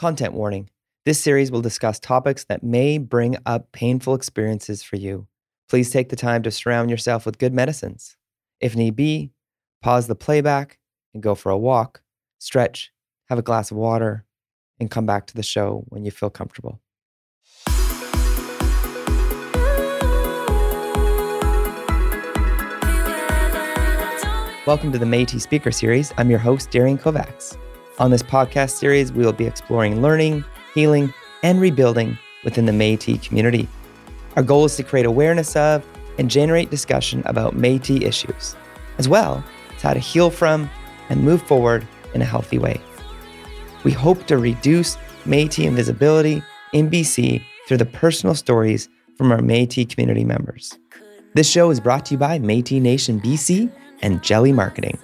Content warning this series will discuss topics that may bring up painful experiences for you. Please take the time to surround yourself with good medicines. If need be, pause the playback and go for a walk, stretch, have a glass of water, and come back to the show when you feel comfortable. Welcome to the Métis Speaker Series. I'm your host, Darian Kovacs. On this podcast series, we will be exploring learning, healing, and rebuilding within the Métis community. Our goal is to create awareness of and generate discussion about Métis issues, as well as how to heal from and move forward in a healthy way. We hope to reduce Métis invisibility in BC through the personal stories from our Métis community members. This show is brought to you by Métis Nation BC and Jelly Marketing.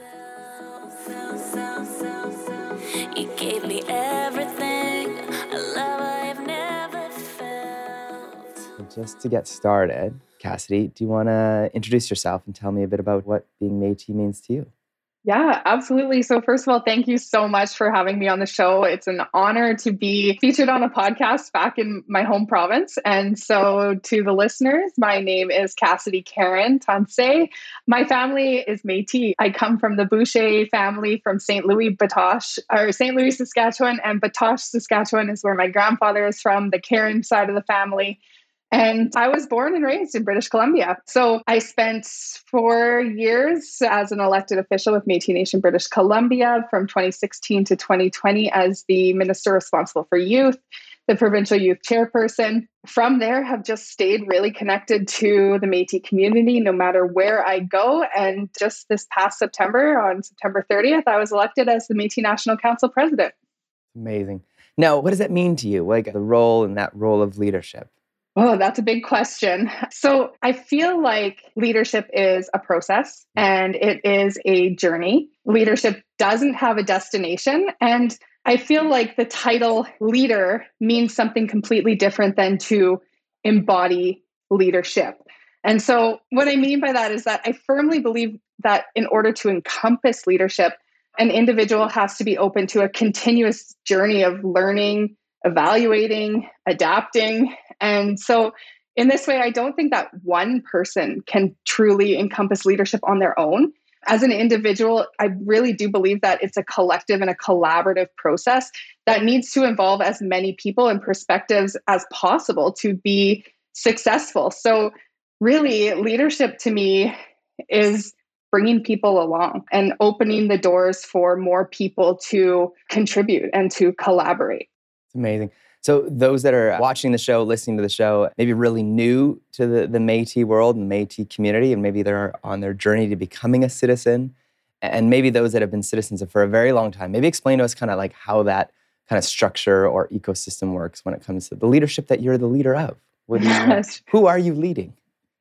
Just to get started, Cassidy, do you want to introduce yourself and tell me a bit about what being Métis means to you? Yeah, absolutely. So, first of all, thank you so much for having me on the show. It's an honor to be featured on a podcast back in my home province. And so, to the listeners, my name is Cassidy Caron Tansay. My family is Metis. I come from the Boucher family from St. Louis, Batoche, or St. Louis, Saskatchewan, and Batoche, Saskatchewan is where my grandfather is from, the Caron side of the family. And I was born and raised in British Columbia. So I spent four years as an elected official with Metis Nation British Columbia from 2016 to 2020 as the minister responsible for youth, the provincial youth chairperson. From there, have just stayed really connected to the Metis community no matter where I go. And just this past September, on September 30th, I was elected as the Metis National Council president. Amazing. Now, what does that mean to you? Like the role and that role of leadership? Oh, that's a big question. So I feel like leadership is a process and it is a journey. Leadership doesn't have a destination. And I feel like the title leader means something completely different than to embody leadership. And so, what I mean by that is that I firmly believe that in order to encompass leadership, an individual has to be open to a continuous journey of learning, evaluating, adapting. And so, in this way, I don't think that one person can truly encompass leadership on their own. As an individual, I really do believe that it's a collective and a collaborative process that needs to involve as many people and perspectives as possible to be successful. So, really, leadership to me is bringing people along and opening the doors for more people to contribute and to collaborate amazing. So those that are watching the show, listening to the show, maybe really new to the, the Métis world and Métis community, and maybe they're on their journey to becoming a citizen, and maybe those that have been citizens for a very long time. Maybe explain to us kind of like how that kind of structure or ecosystem works when it comes to the leadership that you're the leader of. What you, yes. who are you leading?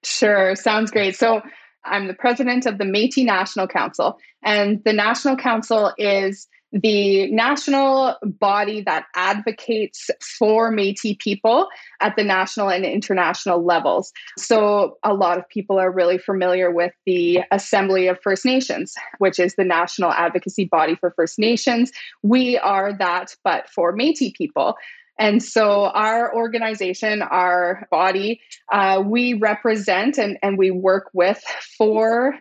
Sure, sounds great. So I'm the president of the Métis National Council, and the National Council is the national body that advocates for Metis people at the national and international levels. So, a lot of people are really familiar with the Assembly of First Nations, which is the national advocacy body for First Nations. We are that, but for Metis people. And so, our organization, our body, uh, we represent and, and we work with four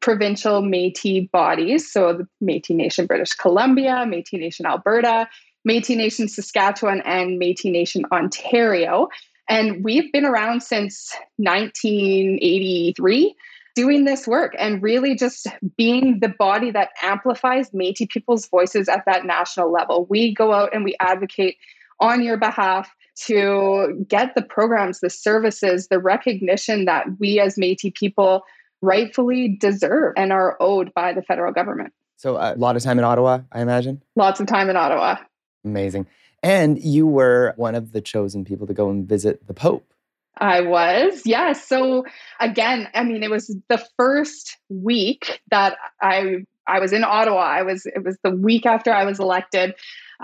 provincial Metis bodies. So the Metis Nation British Columbia, Metis Nation Alberta, Metis Nation Saskatchewan, and Metis Nation Ontario. And we've been around since 1983 doing this work and really just being the body that amplifies Metis people's voices at that national level. We go out and we advocate on your behalf to get the programs, the services, the recognition that we as Metis people rightfully deserve and are owed by the federal government. So, uh, a lot of time in Ottawa, I imagine? Lots of time in Ottawa. Amazing. And you were one of the chosen people to go and visit the Pope. I was, yes. Yeah. So again, I mean, it was the first week that I I was in Ottawa. I was it was the week after I was elected.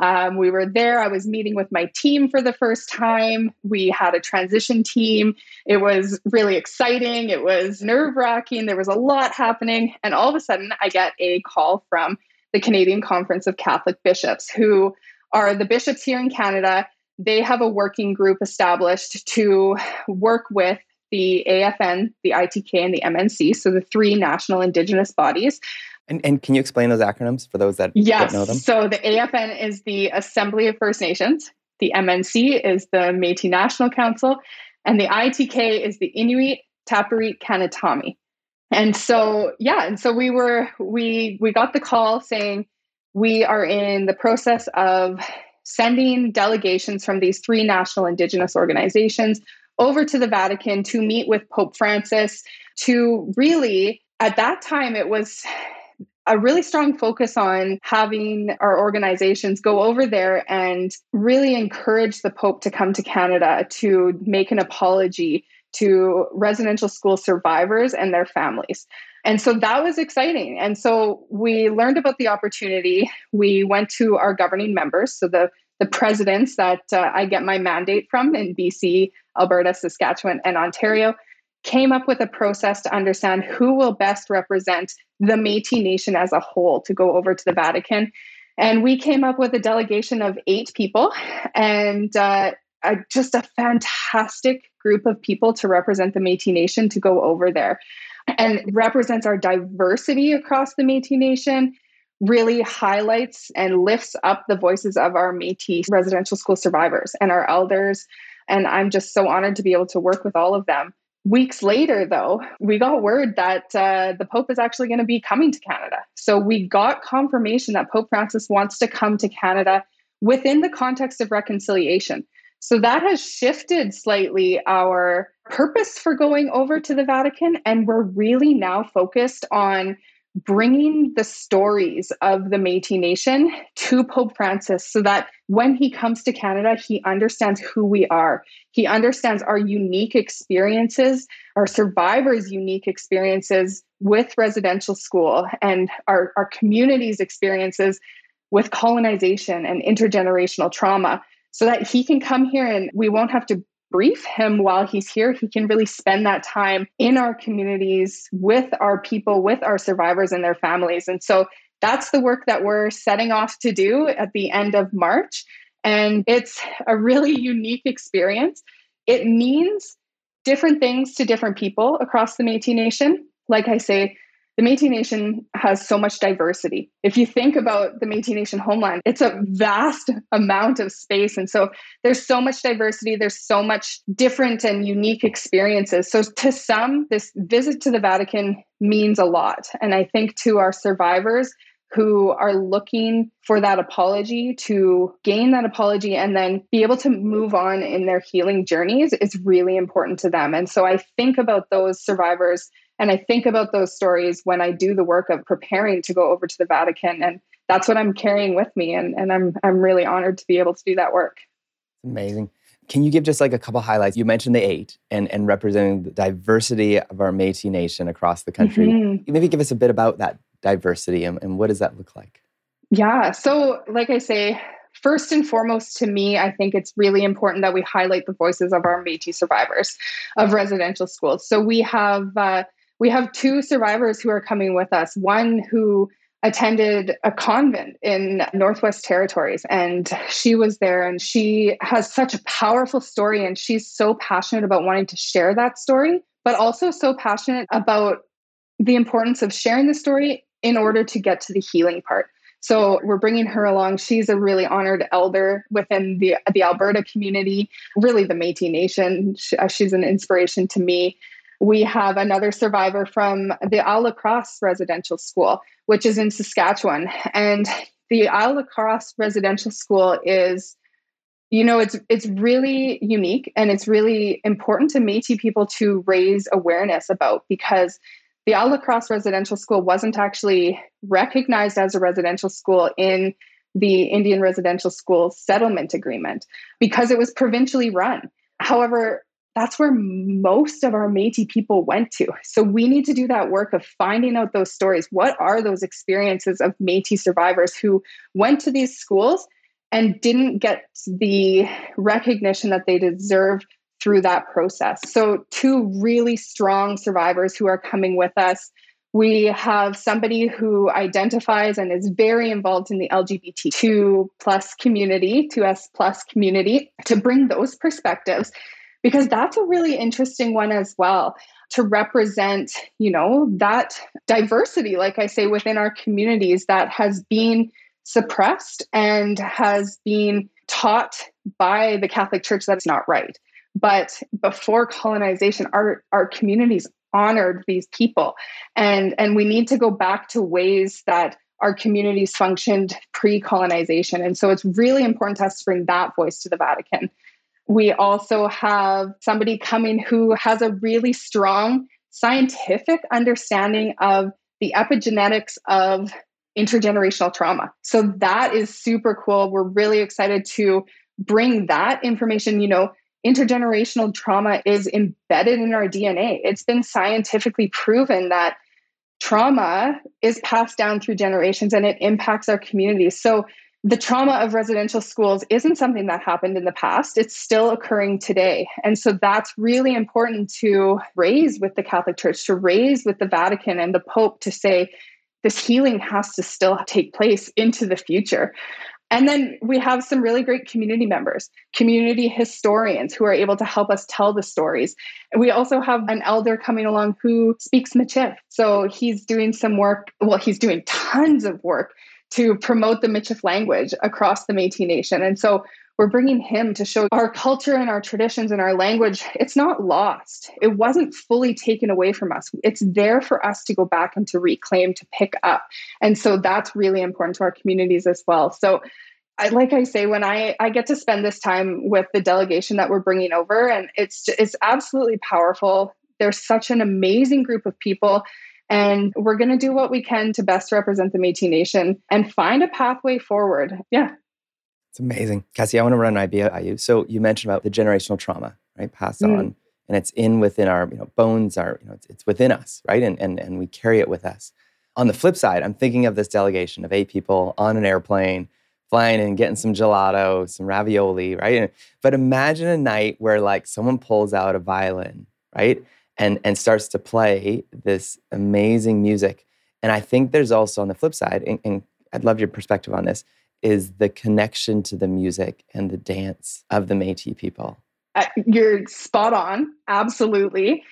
Um, we were there. I was meeting with my team for the first time. We had a transition team. It was really exciting. It was nerve wracking. There was a lot happening. And all of a sudden, I get a call from the Canadian Conference of Catholic Bishops, who are the bishops here in Canada. They have a working group established to work with the AFN, the ITK, and the MNC, so the three national Indigenous bodies. And, and can you explain those acronyms for those that yes. don't know them? So the AFN is the Assembly of First Nations, the MNC is the Métis National Council, and the ITK is the Inuit Tapiriit Kanatami. And so yeah, and so we were we we got the call saying we are in the process of sending delegations from these three national indigenous organizations over to the Vatican to meet with Pope Francis to really at that time it was a really strong focus on having our organizations go over there and really encourage the Pope to come to Canada to make an apology to residential school survivors and their families. And so that was exciting. And so we learned about the opportunity. We went to our governing members, so the the presidents that uh, I get my mandate from in BC, Alberta, Saskatchewan, and Ontario, came up with a process to understand who will best represent the Metis Nation as a whole to go over to the Vatican. And we came up with a delegation of eight people and uh, a, just a fantastic group of people to represent the Metis Nation to go over there and represents our diversity across the Metis Nation really highlights and lifts up the voices of our Metis residential school survivors and our elders. And I'm just so honored to be able to work with all of them. Weeks later, though, we got word that uh, the Pope is actually going to be coming to Canada. So we got confirmation that Pope Francis wants to come to Canada within the context of reconciliation. So that has shifted slightly our purpose for going over to the Vatican. And we're really now focused on bringing the stories of the Metis Nation to Pope Francis so that when he comes to Canada, he understands who we are. He understands our unique experiences, our survivors' unique experiences with residential school, and our, our community's experiences with colonization and intergenerational trauma so that he can come here and we won't have to brief him while he's here. He can really spend that time in our communities with our people, with our survivors and their families. And so that's the work that we're setting off to do at the end of March. And it's a really unique experience. It means different things to different people across the Metis Nation. Like I say, the Metis Nation has so much diversity. If you think about the Metis Nation homeland, it's a vast amount of space. And so there's so much diversity, there's so much different and unique experiences. So to some, this visit to the Vatican means a lot. And I think to our survivors, who are looking for that apology to gain that apology and then be able to move on in their healing journeys is really important to them. And so I think about those survivors and I think about those stories when I do the work of preparing to go over to the Vatican. And that's what I'm carrying with me. And, and I'm, I'm really honored to be able to do that work. Amazing. Can you give just like a couple highlights? You mentioned the eight and, and representing the diversity of our Metis Nation across the country. Mm-hmm. Maybe give us a bit about that diversity and, and what does that look like? Yeah. So, like I say, first and foremost to me i think it's really important that we highlight the voices of our metis survivors of residential schools so we have uh, we have two survivors who are coming with us. One who attended a convent in Northwest Territories, and she was there, and she has such a powerful story, and she's so passionate about wanting to share that story, but also so passionate about the importance of sharing the story in order to get to the healing part. So we're bringing her along. She's a really honored elder within the the Alberta community, really the Métis Nation. She, uh, she's an inspiration to me. We have another survivor from the Île-à-la-Crosse Residential School, which is in Saskatchewan. And the Île-à-la-Crosse Residential School is, you know, it's it's really unique and it's really important to Métis people to raise awareness about because the Île-à-la-Crosse Residential School wasn't actually recognized as a residential school in the Indian Residential School Settlement Agreement because it was provincially run. However, that's where most of our Metis people went to. So we need to do that work of finding out those stories. What are those experiences of Metis survivors who went to these schools and didn't get the recognition that they deserve through that process? So two really strong survivors who are coming with us. We have somebody who identifies and is very involved in the LGBT2 plus community, 2S plus community, to bring those perspectives because that's a really interesting one as well to represent you know that diversity like i say within our communities that has been suppressed and has been taught by the catholic church that's not right. But before colonization our our communities honored these people. And and we need to go back to ways that our communities functioned pre-colonization. And so it's really important to us to bring that voice to the vatican we also have somebody coming who has a really strong scientific understanding of the epigenetics of intergenerational trauma. So that is super cool. We're really excited to bring that information. You know, intergenerational trauma is embedded in our DNA. It's been scientifically proven that trauma is passed down through generations and it impacts our communities. So the trauma of residential schools isn't something that happened in the past. It's still occurring today. And so that's really important to raise with the Catholic Church, to raise with the Vatican and the Pope to say this healing has to still take place into the future. And then we have some really great community members, community historians who are able to help us tell the stories. We also have an elder coming along who speaks Michif. So he's doing some work, well, he's doing tons of work to promote the Michif language across the Metis Nation. And so we're bringing him to show our culture and our traditions and our language. It's not lost. It wasn't fully taken away from us. It's there for us to go back and to reclaim, to pick up. And so that's really important to our communities as well. So I, like I say, when I, I get to spend this time with the delegation that we're bringing over, and it's it's absolutely powerful. There's such an amazing group of people and we're going to do what we can to best represent the Metis Nation and find a pathway forward. Yeah. It's amazing. Cassie, I want to run an idea at you. So you mentioned about the generational trauma, right? Passed mm. on. And it's in within our you know, bones, our, you know, it's, it's within us, right? And, and, and we carry it with us. On the flip side, I'm thinking of this delegation of eight people on an airplane flying and getting some gelato, some ravioli, right? But imagine a night where like someone pulls out a violin, right? And and starts to play this amazing music. And I think there's also on the flip side, and, and I'd love your perspective on this, is the connection to the music and the dance of the Métis people. Uh, you're spot on, absolutely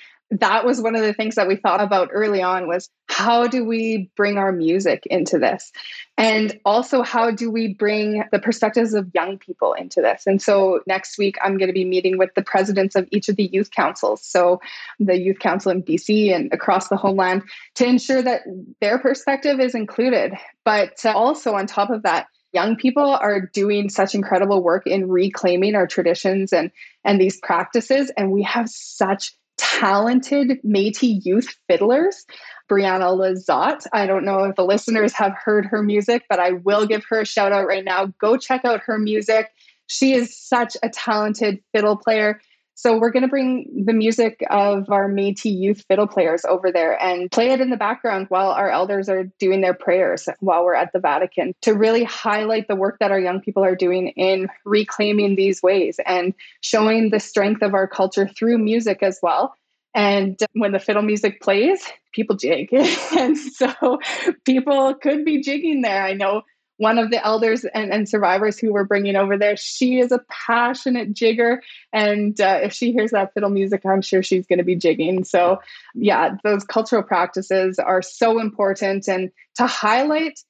that was one of the things that we thought about early on was how do we bring our music into this? And also how do we bring the perspectives of young people into this? And so next week i'm going to be meeting with the presidents of each of the youth councils. So the youth council in bc and across the homeland to ensure that their perspective is included. But uh, also on top of that young people are doing such incredible work in reclaiming our traditions and and these practices. And we have such talented Métis youth fiddlers. Brianna Lizotte. I don't know if the listeners have heard her music, but I will give her a shout out right now. Go check out her music. She is such a talented fiddle player. So we're going to bring the music of our Métis youth fiddle players over there and play it in the background while our elders are doing their prayers while we're at the Vatican to really highlight the work that our young people are doing in reclaiming these ways and showing the strength of our culture through music as well. And when the fiddle music plays, people jig. and so people could be jigging there. I know one of the elders and, and survivors who we're bringing over there, she is a passionate jigger. And uh, if she hears that fiddle music, I'm sure she's going to be jigging. So, yeah, those cultural practices are so important. And to highlight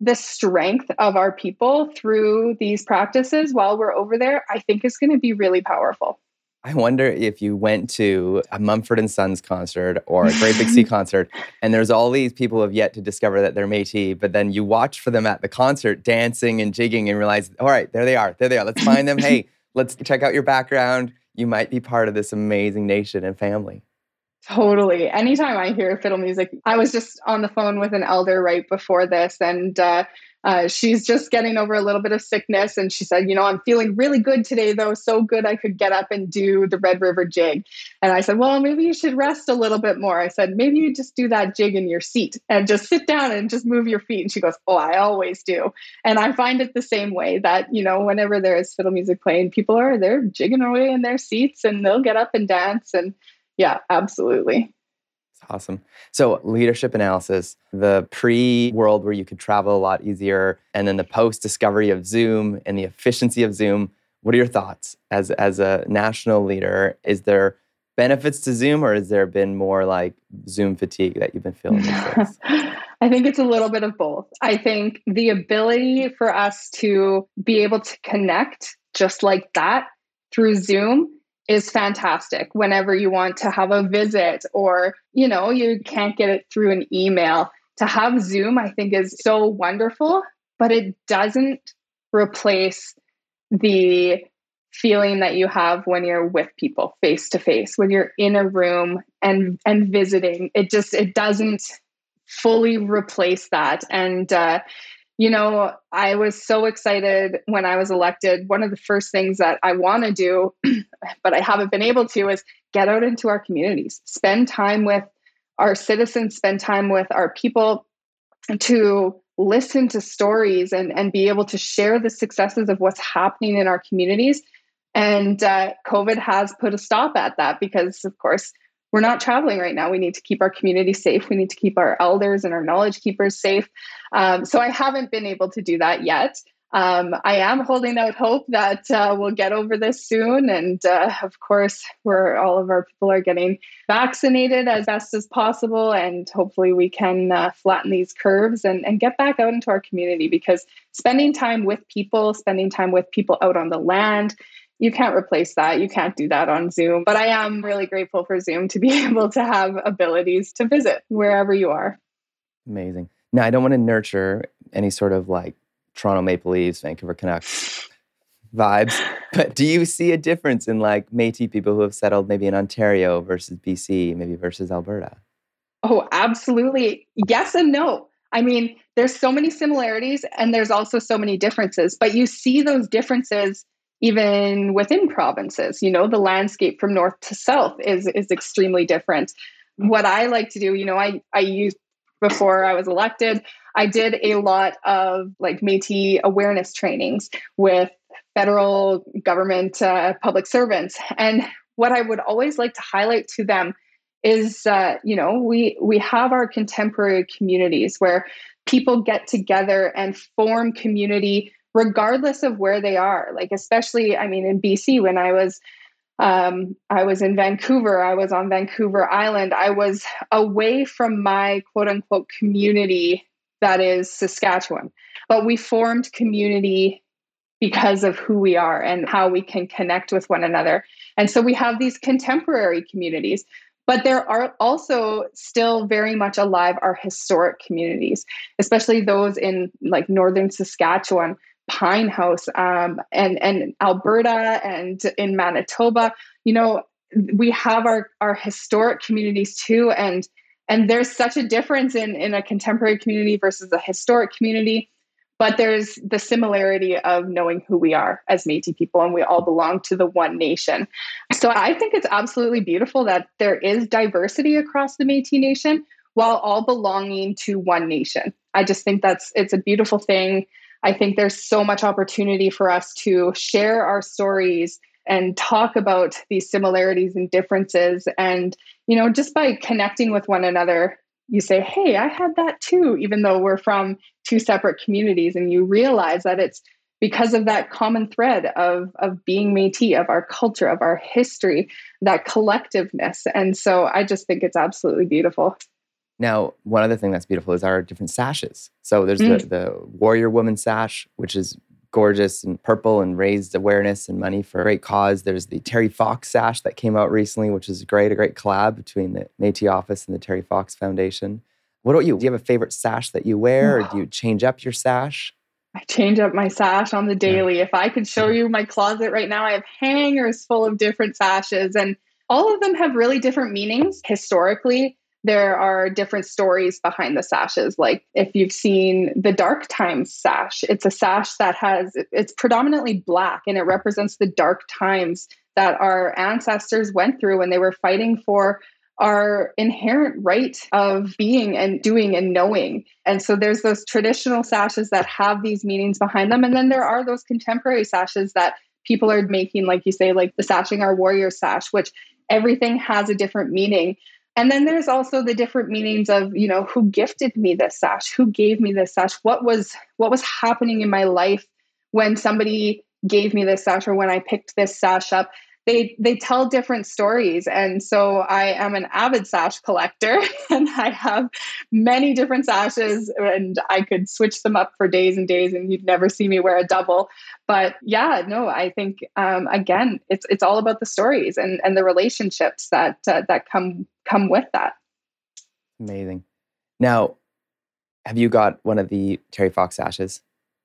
the strength of our people through these practices while we're over there, I think is going to be really powerful. I wonder if you went to a Mumford and Sons concert or a Great Big Sea concert, and there's all these people who have yet to discover that they're Métis, but then you watch for them at the concert dancing and jigging and realize, all right, there they are, there they are. Let's find them. hey, let's check out your background. You might be part of this amazing nation and family. Totally. Anytime I hear fiddle music, I was just on the phone with an elder right before this, and uh, uh, she's just getting over a little bit of sickness. And she said, You know, I'm feeling really good today, though. So good I could get up and do the Red River jig. And I said, Well, maybe you should rest a little bit more. I said, Maybe you just do that jig in your seat and just sit down and just move your feet. And she goes, Oh, I always do. And I find it the same way that, you know, whenever there is fiddle music playing, people are, they're jigging away in their seats and they'll get up and dance. And yeah, absolutely. Awesome. So, leadership analysis, the pre world where you could travel a lot easier, and then the post discovery of Zoom and the efficiency of Zoom. What are your thoughts as, as a national leader? Is there benefits to Zoom, or has there been more like Zoom fatigue that you've been feeling? I think it's a little bit of both. I think the ability for us to be able to connect just like that through Zoom is fantastic whenever you want to have a visit or you know you can't get it through an email. To have zoom i think is so wonderful but it doesn't replace the feeling that you have when you're with people face to face when you're in a room and and visiting. It just it doesn't fully replace that. And uh, you know, I was so excited when I was elected. One of the first things that I want to do, but I haven't been able to, is get out into our communities, spend time with our citizens, spend time with our people to listen to stories and, and be able to share the successes of what's happening in our communities. And uh, COVID has put a stop at that because, of course, we're not traveling right now. We need to keep our community safe. We need to keep our elders and our knowledge keepers safe. Um, so I haven't been able to do that yet. Um, I am holding out hope that uh, we'll get over this soon. And uh, of course, where all of our people are getting vaccinated as best as possible. And hopefully, we can uh, flatten these curves and, and get back out into our community because spending time with people, spending time with people out on the land, you can't replace that. You can't do that on Zoom. But I am really grateful for Zoom to be able to have abilities to visit wherever you are. Amazing. Now, I don't want to nurture any sort of like Toronto Maple Leafs, Vancouver Canucks vibes, but do you see a difference in like Métis people who have settled maybe in Ontario versus BC, maybe versus Alberta? Oh, absolutely. Yes and no. I mean, there's so many similarities and there's also so many differences, but you see those differences even within provinces you know the landscape from north to south is is extremely different. What i like to do you know i i used before i was elected i did a lot of like metis awareness trainings with federal government uh, public servants. And what i would always like to highlight to them is uh, you know we we have our contemporary communities where people get together and form community regardless of where they are. Like, especially, I mean, in BC, when I was um, I was in Vancouver. I was on Vancouver Island. I was away from my quote unquote community that is Saskatchewan. But we formed community because of who we are and how we can connect with one another. And so we have these contemporary communities, but there are also still very much alive our historic communities, especially those in like northern Saskatchewan Pine House um, and and Alberta and in Manitoba. You know, we have our our historic communities too, and and there's such a difference in in a contemporary community versus a historic community. But there's the similarity of knowing who we are as Métis people, and we all belong to the one nation. So I think it's absolutely beautiful that there is diversity across the Métis nation while all belonging to one nation. I just think that's it's a beautiful thing I think there's so much opportunity for us to share our stories and talk about these similarities and differences. And, you know, just by connecting with one another, you say, hey, I had that too, even though we're from two separate communities. And you realize that it's because of that common thread of, of being Metis, of our culture, of our history, that collectiveness. And so I just think it's absolutely beautiful. Now, one other thing that's beautiful is our different sashes. So there's mm. the, the warrior woman sash, which is gorgeous and purple and raised awareness and money for a great cause. There's the Terry Fox sash that came out recently, which is great, a great collab between the Métis office and the Terry Fox Foundation. What about you? Do you have a favorite sash that you wear, or do you change up your sash? I change up my sash on the daily. If I could show you my closet right now, I have hangers full of different sashes, and all of them have really different meanings historically there are different stories behind the sashes. Like if you've seen the Dark Times sash, it's a sash that has, it's predominantly black and it represents the dark times that our ancestors went through when they were fighting for our inherent right of being and doing and knowing. And so there's those traditional sashes that have these meanings behind them. And then there are those contemporary sashes that people are making, like you say, like the Sashing Our Warrior sash, which everything has a different meaning. And then there's also the different meanings of, you know, who gifted me this sash, who gave me this sash, what was what was happening in my life when somebody gave me this sash or when I picked this sash up. They they tell different stories. And so i am an avid sash collector and i have many different sashes and i could switch them up for days and days and you'd never see me wear a double. But yeah no i think um, again it's it's all about the stories and and the relationships that uh, that come come with that amazing now have you got one of the terry fox ashes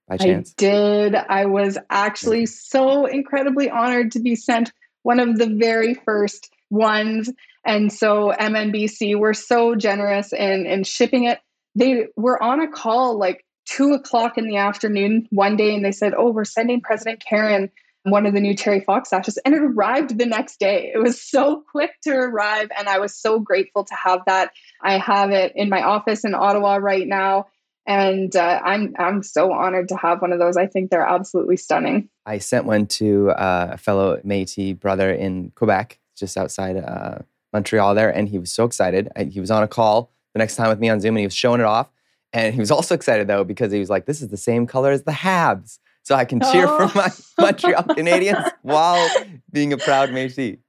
by chance? I did. I was actually so incredibly honored to be sent one of the very first ones. And so MNBC were so generous in, in shipping it. They were on a call like two o'clock in the afternoon one day and they said, Oh, we're sending President Caron one of the new Terry Fox sashes. And it arrived the next day. It was so quick to arrive. And I was so grateful to have that. I have it in my office in Ottawa right now and uh, I'm I'm so honored to have one of those. I think they're absolutely stunning. I sent one to uh, a fellow Métis brother in Quebec, just outside uh, Montreal there, and he was so excited. He was on a call the next time with me on Zoom, and he was showing it off. And he was also excited though because he was like, "This is the same color as the Habs, so I can cheer oh. for my Montreal Canadiens while being a proud Métis."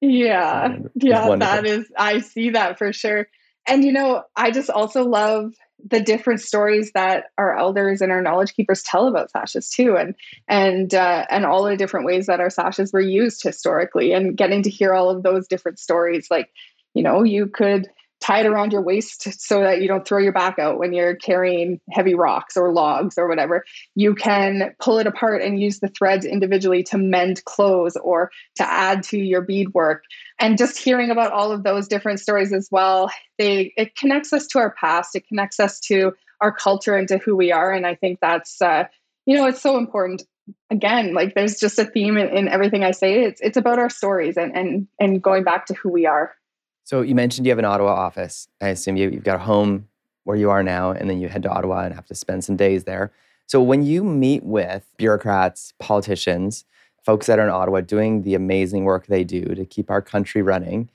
Yeah, yeah, that is. I see that for sure. And you know, I just also love the different stories that our elders and our knowledge keepers tell about sashes too and and uh, and all the different ways that our sashes were used historically and getting to hear all of those different stories like you know you could tie it around your waist so that you don't throw your back out when you're carrying heavy rocks or logs or whatever. You can pull it apart and use the threads individually to mend clothes or to add to your beadwork. And just hearing about all of those different stories as well, they it connects us to our past. It connects us to our culture and to who we are. And I think that's uh, you know it's so important again like there's just a theme in, in, everything i say it's it's about our stories and and and going back to who we are so you mentioned you have an Ottawa office. I assume you, you've got a home where you are now, and then you head to Ottawa and have to spend some days there. So when you meet with bureaucrats, politicians, folks that are in Ottawa doing the amazing work they do to keep our country running,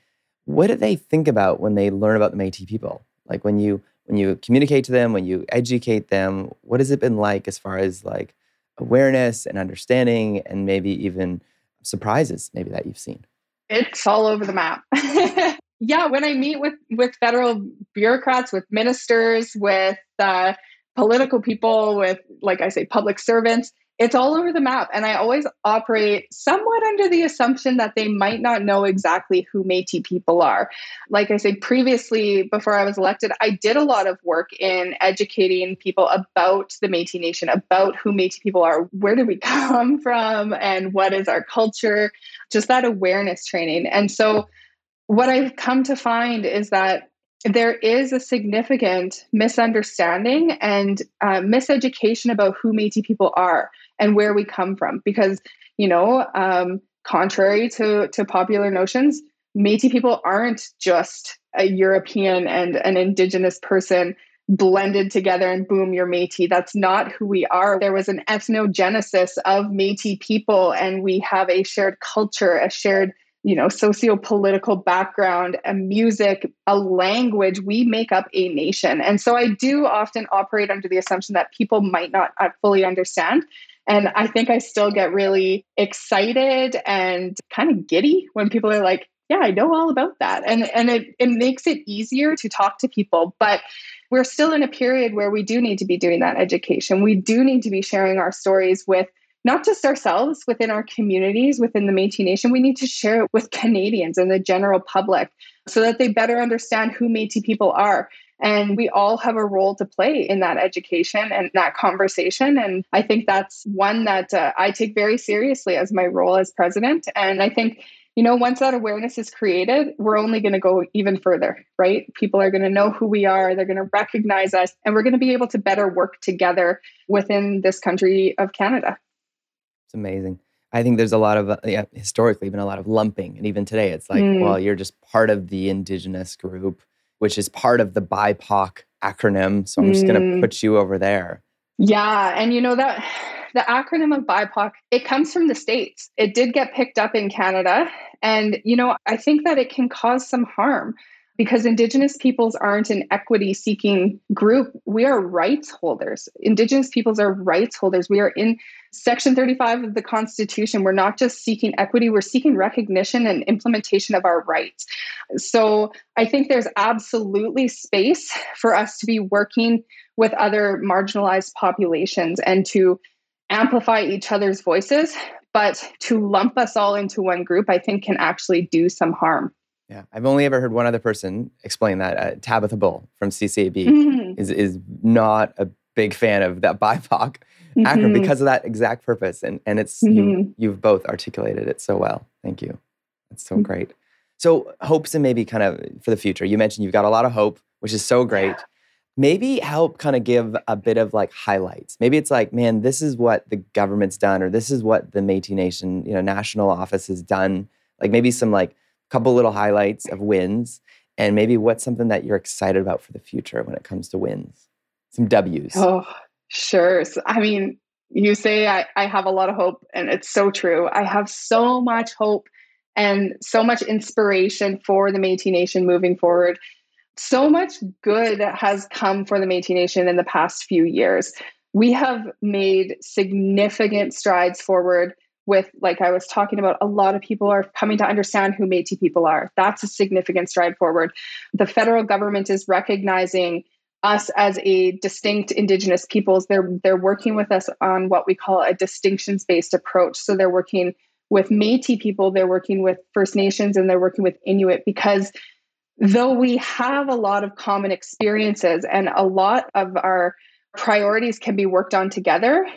what do they think about when they learn about the Métis people? Like when you when you communicate to them, when you educate them, what has it been like as far as like awareness and understanding and maybe even surprises maybe that you've seen? It's all over the map. yeah, when I meet with with federal bureaucrats, with ministers, with uh, political people, with like I say, public servants, it's all over the map. And I always operate somewhat under the assumption that they might not know exactly who Métis people are. Like I said previously, before I was elected, I did a lot of work in educating people about the Métis Nation, about who Métis people are, where do we come from, and what is our culture, just that awareness training. And so what I've come to find is that there is a significant misunderstanding and uh, miseducation about who Métis people are and where we come from. Because, you know, um, contrary to, to popular notions, Métis people aren't just a European and an Indigenous person blended together and boom, you're Métis. That's not who we are. There was an ethnogenesis of Métis people, and we have a shared culture, a shared you know socio-political background a music a language we make up a nation. And so i do often operate under the assumption that people might not uh, fully understand. And i think i still get really excited and kind of giddy when people are like yeah i know all about that. And and it, it makes it easier to talk to people but we're still in a period where we do need to be doing that education. We do need to be sharing our stories with not just ourselves within our communities within the Métis Nation, we need to share it with Canadians and the general public so that they better understand who Métis people are. And we all have a role to play in that education and that conversation. And I think that's one that uh, I take very seriously as my role as president. And I think, you know, once that awareness is created, we're only going to go even further, right? People are going to know who we are, they're going to recognize us, and we're going to be able to better work together within this country of Canada. It's amazing. I think there's a lot of, uh, yeah, historically, been a lot of lumping. And even today, it's like, mm. well, you're just part of the indigenous group, which is part of the BIPOC acronym. So I'm mm. just going to put you over there. Yeah. And you know that the acronym of BIPOC, it comes from the States. It did get picked up in Canada. And, you know, I think that it can cause some harm because Indigenous peoples aren't an equity seeking group. We are rights holders. Indigenous peoples are rights holders. We are in Section 35 of the Constitution. We're not just seeking equity, we're seeking recognition and implementation of our rights. So I think there's absolutely space for us to be working with other marginalized populations and to amplify each other's voices. But to lump us all into one group, I think can actually do some harm. Yeah, I've only ever heard one other person explain that. Uh, Tabitha Bull from CCAB mm-hmm. is is not a big fan of that BIPOC mm-hmm. acronym because of that exact purpose, and and it's mm-hmm. you, you've both articulated it so well. Thank you. That's so mm-hmm. great. So hopes and maybe kind of for the future. You mentioned you've got a lot of hope, which is so great. Yeah. Maybe help kind of give a bit of like highlights. Maybe it's like, man, this is what the government's done, or this is what the Métis Nation, you know, national office has done. Like maybe some like couple little highlights of wins and maybe what's something that you're excited about for the future when it comes to wins? Some w's. Oh sure. So, i mean you say I, I have a lot of hope and it's so true. I have so much hope and so much inspiration for the metis nation moving forward. So much good has come for the metis nation in the past few years. We have made significant strides forward with like I was talking about, a lot of people are coming to understand who Métis people are. That's a significant stride forward. The federal government is recognizing us as a distinct indigenous peoples. They're they're working with us on what we call a distinctions based approach. So they're working with Métis people, they're working with First Nations, and they're working with Inuit because though we have a lot of common experiences and a lot of our priorities can be worked on together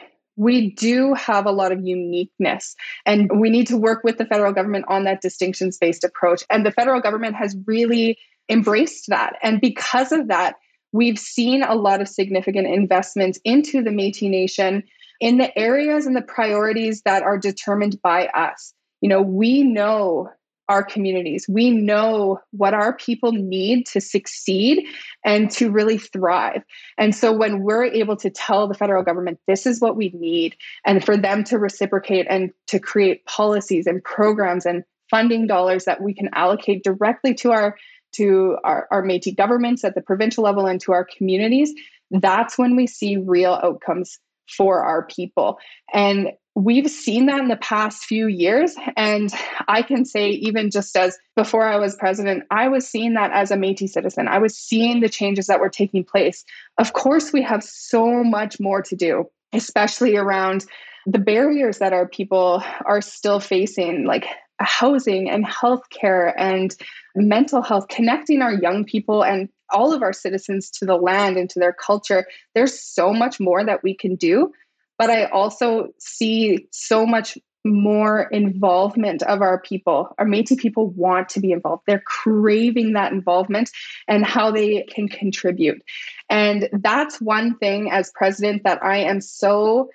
we do have a lot of uniqueness and we need to work with the federal government on that distinctions based approach. And the federal government has really embraced that. And because of that we've seen a lot of significant investments into the Métis nation in the areas and the priorities that are determined by us. You know we know our communities. We know what our people need to succeed and to really thrive. And so when we're able to tell the federal government, this is what we need, and for them to reciprocate and to create policies and programs and funding dollars that we can allocate directly to our to our, our Métis governments at the provincial level and to our communities, that's when we see real outcomes for our people. And we've seen that in the past few years. And I can say, even just as before I was president, I was seeing that as a Metis citizen. I was seeing the changes that were taking place. Of course, we have so much more to do, especially around the barriers that our people are still facing, like housing and healthcare and mental health, connecting our young people and all of our citizens to the land and to their culture. There's so much more that we can do but I also see so much more involvement of our people. Our Métis people want to be involved. They're craving that involvement and how they can contribute. And that's one thing as president that I am so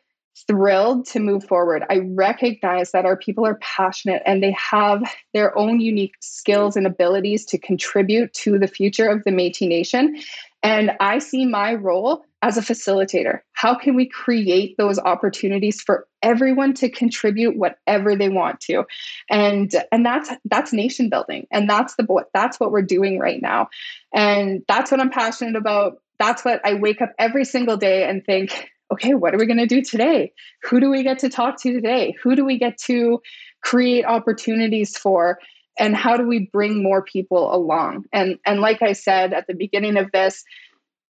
thrilled to move forward. I recognize that our people are passionate and they have their own unique skills and abilities to contribute to the future of the Métis Nation. And I see my role as a facilitator. How can we create those opportunities for everyone to contribute whatever they want to? And and that's that's nation building. And that's the that's what we're doing right now. And that's what I'm passionate about. That's what I wake up every single day and think, okay, what are we going to do today? Who do we get to talk to today? Who do we get to create opportunities for? and how do we bring more people along and and like i said at the beginning of this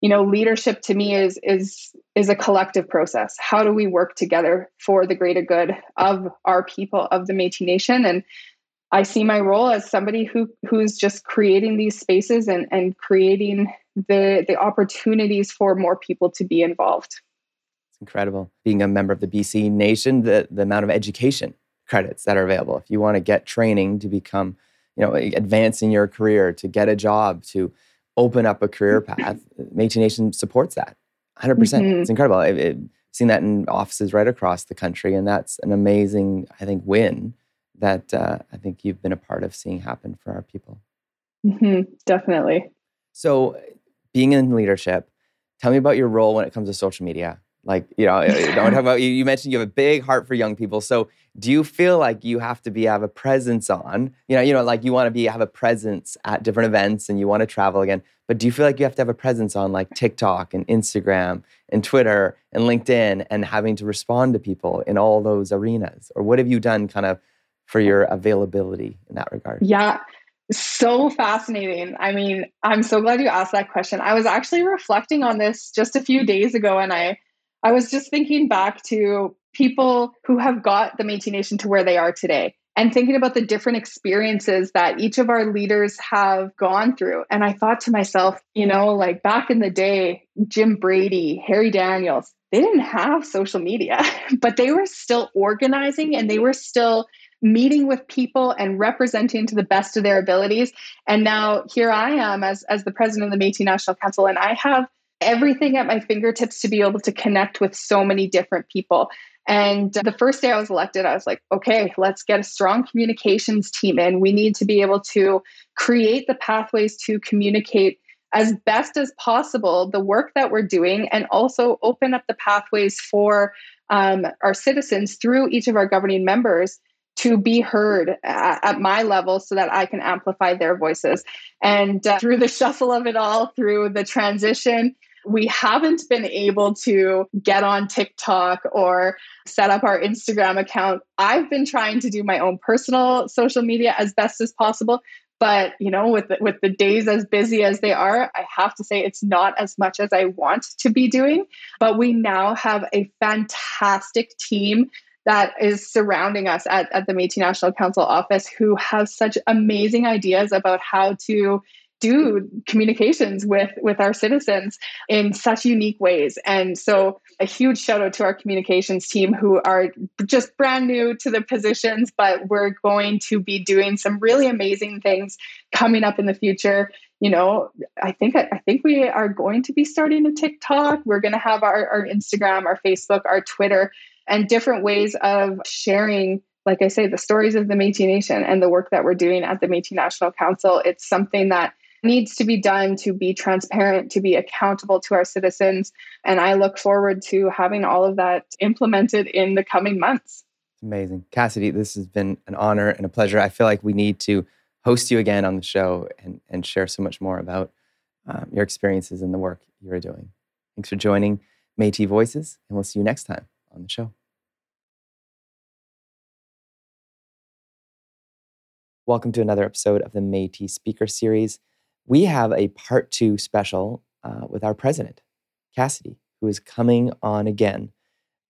you know leadership to me is is is a collective process how do we work together for the greater good of our people of the métis nation and i see my role as somebody who who's just creating these spaces and and creating the the opportunities for more people to be involved it's incredible being a member of the bc nation the the amount of education credits that are available. If you want to get training to become, you know, advance in your career, to get a job, to open up a career path, Métis Nation supports that 100%. percent mm hmm It's incredible. I've, I've seen that in offices right across the country, and that's an amazing, I think, win that uh, I think you've been a part of seeing happen for our people. Mm-hmm. Definitely. So, being in leadership, tell me about your role when it comes to social media Like, you know, eh, eh, don't talk about you. You mentioned you have a big heart for young people. So, do you feel like you have to be have a presence on? You know, you know, like you want to be have a presence at different events and you want to travel again. But do you feel like you have to have a presence on like TikTok and Instagram and Twitter and LinkedIn and having to respond to people in all those arenas? Or what have you done kind of for your availability in that regard? Yeah. So fascinating. I mean, I'm so glad you asked that question. I was actually reflecting on this just a few days ago and I I was just thinking back to people who have got the Métis Nation to where they are today and thinking about the different experiences that each of our leaders have gone through. And I thought to myself, you know, like back in the day, Jim Brady, Harry Daniels, they didn't have social media, but they were still organizing and they were still meeting with people and representing to the best of their abilities. And now here I am as, as the president of the Métis National Council, and I have everything at my fingertips to be able to connect with so many different people. And the first day I was elected, I was like, okay, let's get a strong communications team in. We need to be able to create the pathways to communicate as best as possible the work that we're doing and also open up the pathways for um, our citizens through each of our governing members to be heard at, at, my level so that I can amplify their voices. And uh, through the shuffle of it all, through the transition, we haven't been able to get on TikTok or set up our Instagram account. I've been trying to do my own personal social media as best as possible, but you know with the, with the days as busy as they are i have to say it's not as much as i want to be doing but we now have a fantastic team that is surrounding us at, at the Métis National Council office who have such amazing ideas about how to do communications with with our citizens in such unique ways. And so a huge shout out to our communications team who are just brand new to the positions but we're going to be doing some really amazing things coming up in the future. You know i think i think we are going to be starting a tiktok. We're going to have our, our instagram our facebook our twitter and different ways of sharing like i say the stories of the métis nation and the work that we're doing at the métis national council. It's something that needs to be done to be transparent, to be accountable to our citizens. And I look forward to having all of that implemented in the coming months. Amazing. Cassidy, this has been an honor and a pleasure. I feel like we need to host you again on the show and, and share so much more about um, your experiences and the work you're doing. Thanks for joining Métis Voices, and we'll see you next time on the show. Welcome to another episode of the Métis Speaker Series we have a part two special uh, with our president, Cassidy, who is coming on again,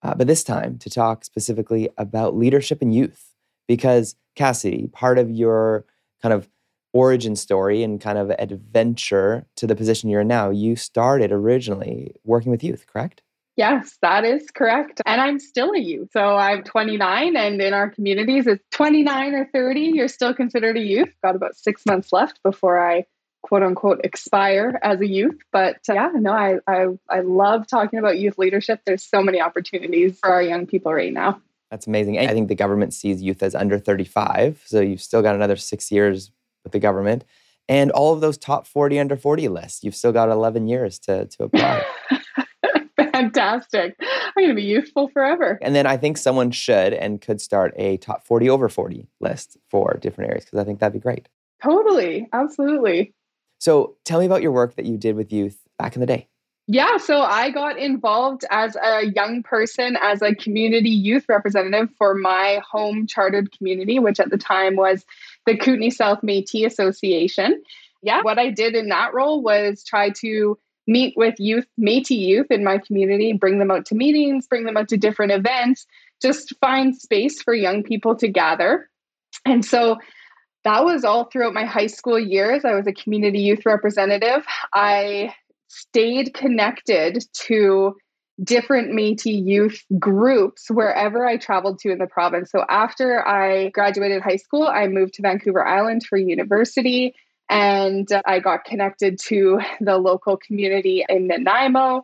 uh, but this time to talk specifically about leadership and youth. Because, Cassidy, part of your kind of origin story and kind of adventure to the position you're in now, you started originally working with youth, correct? Yes, that is correct. And I'm still a youth. So I'm 29, and in our communities, it's 29 or 30, you're still considered a youth. Got about six months left before I quote unquote expire as a youth. But uh, yeah, no, I, I I love talking about youth leadership. There's so many opportunities for our young people right now. That's amazing. I think the government sees youth as under 35, so you've still got another six years with the government. And all of those top 40 under 40 lists, you've still got 11 years to, to apply. Fantastic. I'm going to be youthful forever. And then I think someone should and could start a top 40 over 40 list for different areas because I think that'd be great. Totally. Absolutely. So tell me about your work that you did with youth back in the day. Yeah, so I got involved as a young person as a community youth representative for my home chartered community, which at the time was the Kootenay South Metis Association. Yeah, what I did in that role was try to meet with youth, Metis youth in my community, bring them out to meetings, bring them out to different events, just find space for young people to gather. And so that was all throughout my high school years. I was a community youth representative. I stayed connected to different Metis youth groups wherever I traveled to in the province. So after I graduated high school, I moved to Vancouver Island for university and I got connected to the local community in Nanaimo.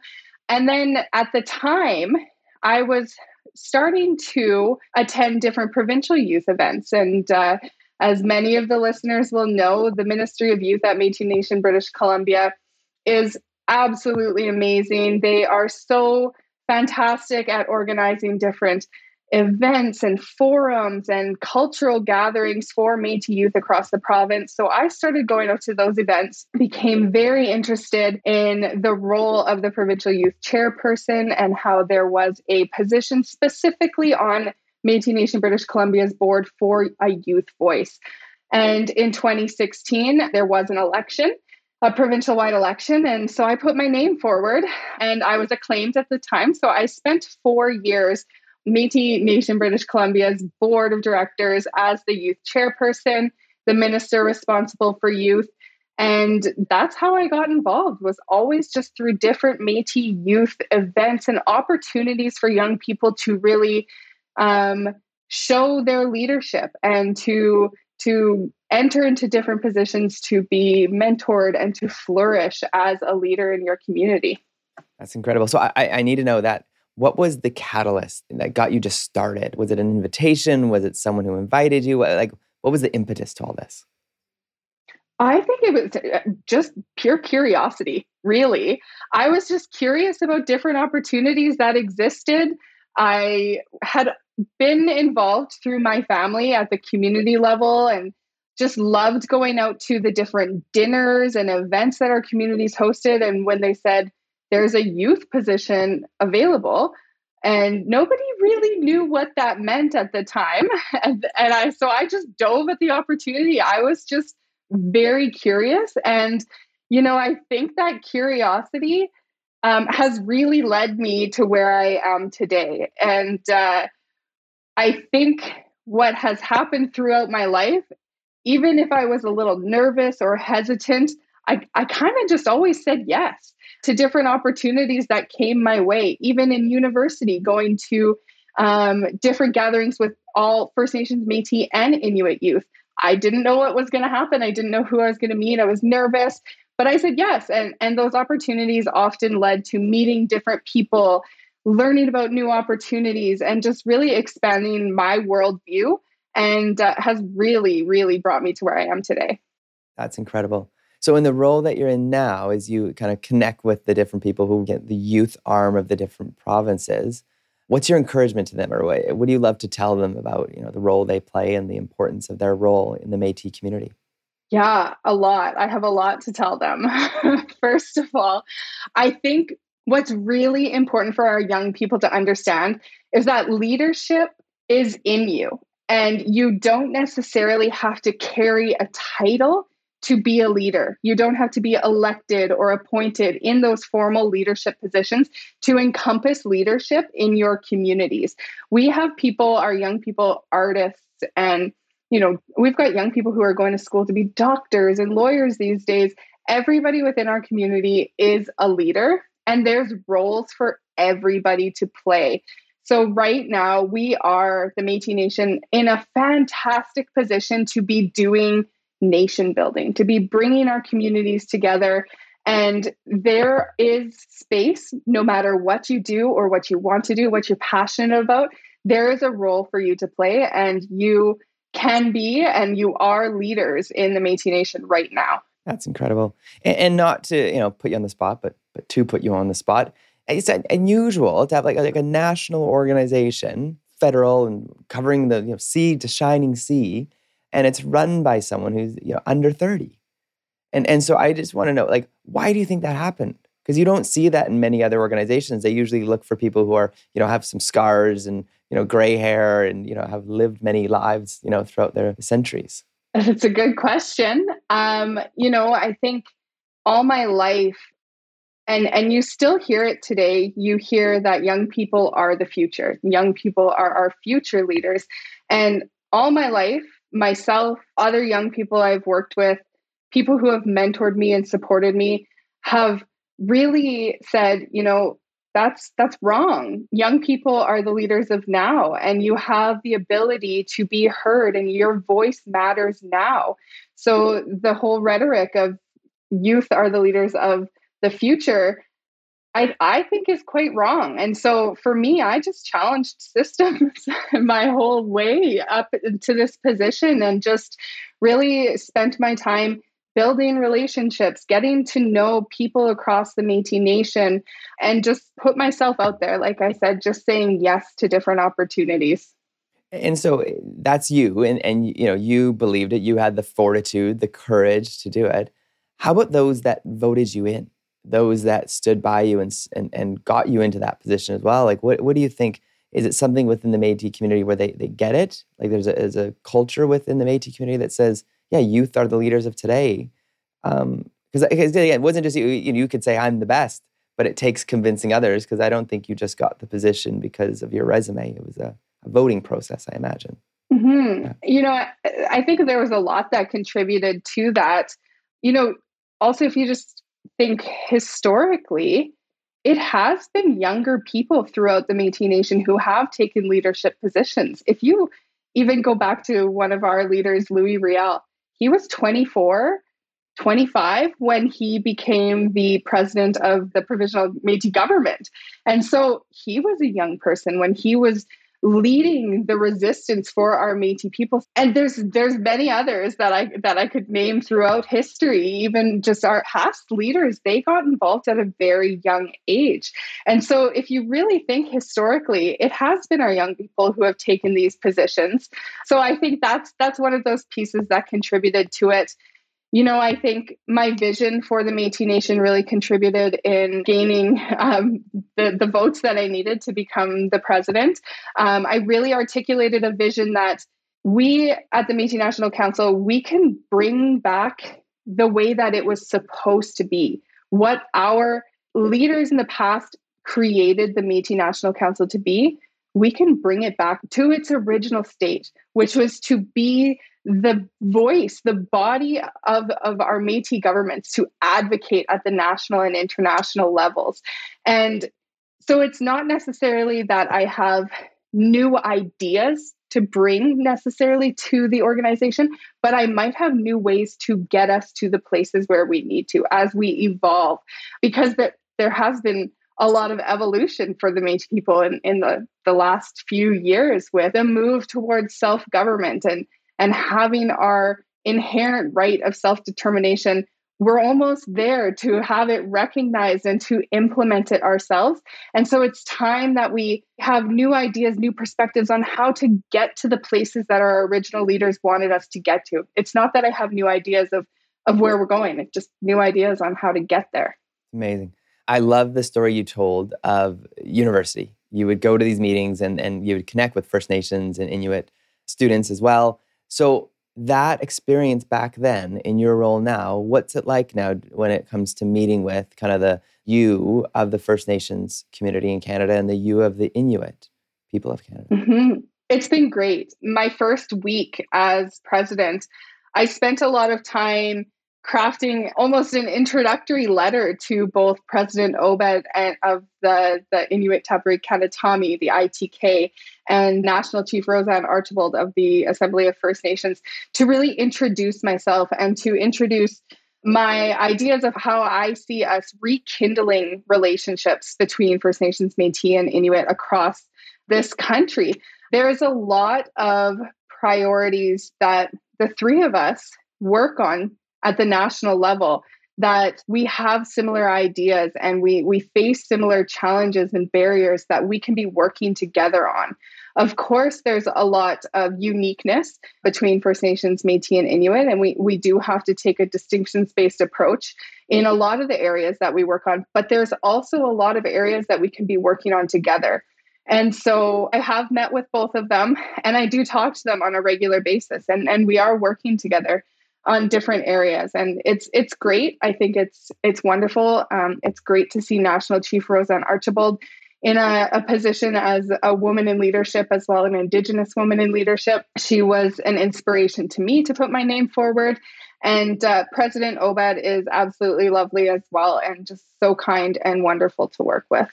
And then at the time, I was starting to attend different provincial youth events and uh, as many of the listeners will know, the Ministry of Youth at Métis Nation, British Columbia, is absolutely amazing. They are so fantastic at organizing different events and forums and cultural gatherings for Métis youth across the province. So I started going out to those events, became very interested in the role of the provincial youth chairperson and how there was a position specifically on Métis Nation British Columbia's board for a youth voice. And in 2016, there was an election a provincial wide election. And so I put my name forward and I was acclaimed at the time. So I spent four years Métis Nation British Columbia's board of directors as the youth chairperson, the minister responsible for youth. And that's how I got involved was always just through different Métis youth events and opportunities for young people to really um, show their leadership and to to enter into different positions to be mentored and to flourish as a leader in your community. That's incredible. So I, I need to know that what was the catalyst that got you just started? Was it an invitation? Was it someone who invited you? Like, what was the impetus to all this? I think it was uh, just pure curiosity, really. I was just curious about different opportunities that existed. I had been involved through my family at the community level and just loved going out to the different dinners and events that our communities hosted. And when they said, there's a youth position available. And nobody really knew what that meant at the time. And, and i so i just dove at the opportunity. I was just very curious. And you know i think that curiosity um, has really led me to where i am today. And uh, i think what has happened throughout my life even if i was a little nervous or hesitant i, I kind of just always said yes to different opportunities that came my way, even in university, going to um, different gatherings with all First Nations, Metis, and Inuit youth. I didn't know what was going to happen. I didn't know who I was going to meet. I was nervous, but I said yes. And, and those opportunities often led to meeting different people, learning about new opportunities, and just really expanding my worldview. And uh, has really, really brought me to where I am today. That's incredible. So, in the role that you're in now, as you kind of connect with the different people who get the youth arm of the different provinces, what's your encouragement to them, or what, what do you love to tell them about you know the role they play and the importance of their role in the Métis community? Yeah, a lot. I have a lot to tell them. First of all, I think what's really important for our young people to understand is that leadership is in you. And you don't necessarily have to carry a title to be a leader. You don't have to be elected or appointed in those formal leadership positions to encompass leadership in your communities. We have people, our young people, artists, and you know, we've got young people who are going to school to be doctors and lawyers these days. Everybody within our community is a leader, and there's roles for everybody to play. So, right now, we are the Metis Nation in a fantastic position to be doing nation building, to be bringing our communities together. And there is space, no matter what you do or what you want to do, what you're passionate about, there is a role for you to play. And you can be and you are leaders in the Métis Nation right now. That's incredible. And, and, not to, you know, put you on the spot, but but to put you on the spot. It's unusual to have like, like a national organization, federal and covering the you know, sea to shining sea and it's run by someone who's you know under 30 and and so i just want to know like why do you think that happened? Because you don't see that in many other organizations. They usually look for people who are you know have some scars and you know gray hair and you know have lived many lives you know throughout their centuries. It's a good question. Um you know i think all my life and and you still hear it today you hear that young people are the future young people are our future leaders and all my life myself, other young people I've worked with, people who have mentored me and supported me have really said, you know, that's that's wrong. Young people are the leaders of now and you have the ability to be heard and your voice matters now. So the whole rhetoric of youth are the leaders of the future I, I think is quite wrong. And so for me, I just challenged systems my whole way up to this position and just really spent my time building relationships, getting to know people across the Metis Nation, and just put myself out there. Like I said, just saying yes to different opportunities. And so eh, that's you, and and you know you believed it. You had the fortitude, the courage to do it. How about those that voted you in? Those that stood by you and and, and got you into that position as well. Like, what what do you think? Is it something within the Métis community where they they get it? Like, there's a, there's a culture within the Métis community that says yeah, youth are the leaders of today. Because um, again, it wasn't just you, you, you could say I'm the best, but it takes convincing others. Because I don't think you just got the position because of your resume. It was a, a voting process, I imagine. Mm-hmm. Yeah. You know, I, I think there was a lot that contributed to that. You know, also if you just think historically, it has been younger people throughout the Métis Nation who have taken leadership positions. If you even go back to one of our leaders, Louis Riel, he was 24, 25 when he became the president of the provisional Métis government. And so he was a young person when he was leading the resistance for our Métis people. And there's there's many others that I that I could name throughout history. Even just our past leaders, they got involved at a very young age. And so if you really think historically, it has been our young people who have taken these positions. So I think that's that's one of those pieces that contributed to it you know, I think my vision for the Métis Nation really contributed in gaining um, the, the votes that I needed to become the president. Um, I really articulated a vision that we at the Métis National Council, we can bring back the way that it was supposed to be, what our leaders in the past created the Métis National Council to be, we can bring it back to its original state, which was to be the voice, the body of, of our Metis governments to advocate at the national and international levels. And so it's not necessarily that I have new ideas to bring necessarily to the organization, but I might have new ways to get us to the places where we need to as we evolve, because that there has been a lot of evolution for the Métis people in, in the, the last few years with a move towards self-government and and having our inherent right of self determination, we're almost there to have it recognized and to implement it ourselves. And so it's time that we have new ideas, new perspectives on how to get to the places that our original leaders wanted us to get to. It's not that I have new ideas of, of where we're going, it's just new ideas on how to get there. Amazing. I love the story you told of university. You would go to these meetings and, and you would connect with First Nations and Inuit students as well. So that experience back then in your role now, what's it like now when it comes to meeting with kind of the you of the First Nations community in Canada and the you of the Inuit people of Canada? Mm-hmm. It's been great. My first week as president, I spent a lot of time crafting almost an introductory letter to both President Obed and of the, the Inuit Tapiriit Kanatami, the ITK, and National Chief Roseanne Archibald of the Assembly of First Nations to really introduce myself and to introduce my ideas of how I see us rekindling relationships between First Nations, Métis, and Inuit across this country. There is a lot of priorities that the three of us work on at the national level that we have similar ideas and we we face similar challenges and barriers that we can be working together on. Of course, there's a lot of uniqueness between First Nations, Métis, and Inuit, and we, we do have to take a distinctions based approach in a lot of the areas that we work on. But there's also a lot of areas that we can be working on together. And so I have met with both of them, and I do talk to them on a regular basis, and, and we are working together on different areas. And it's it's great. I think it's it's wonderful. Um, it's great to see national chief roseanne archibald in a, a, position as a woman in leadership as well an indigenous woman in leadership. She was an inspiration to me to put my name forward. And uh, president obed is absolutely lovely as well and just so kind and wonderful to work with.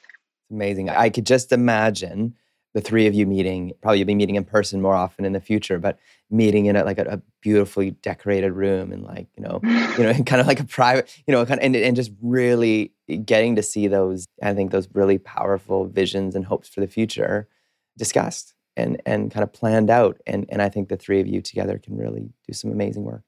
Amazing. I could just imagine the three of you meeting probably you'll be meeting in person more often in the future but meeting in a, like a, a beautifully decorated room and like you know you know kind of like a private you know kind of and, and just really getting to see those i think those really powerful visions and hopes for the future discussed and and kind of planned out and and i think the three of you together can really do some amazing work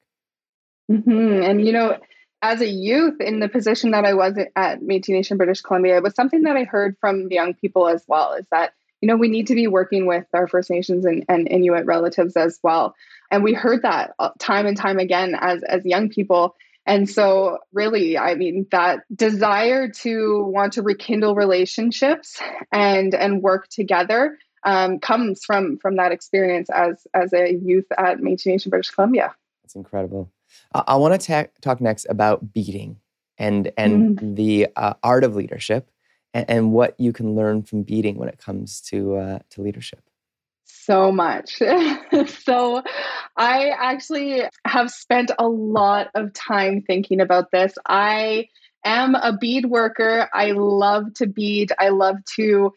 Mm-hmm. And, you know, as a youth in the position that I was at Métis Nation British Columbia, it was something that I heard from young people as well is that, you know, we need to be working with our First Nations and, and Inuit relatives as well. And we heard that uh, time and time again as, as young people. And so, really, I mean, that desire to want to rekindle relationships and and work together um, comes from from that experience as as a youth at Métis Nation British Columbia. That's incredible. I, I want to ta- talk next about beading and and mm. the uh, art of leadership and, and, what you can learn from beading when it comes to uh, to leadership. So much. so, I actually have spent a lot of time thinking about this. I am a bead worker. I love to bead. I love to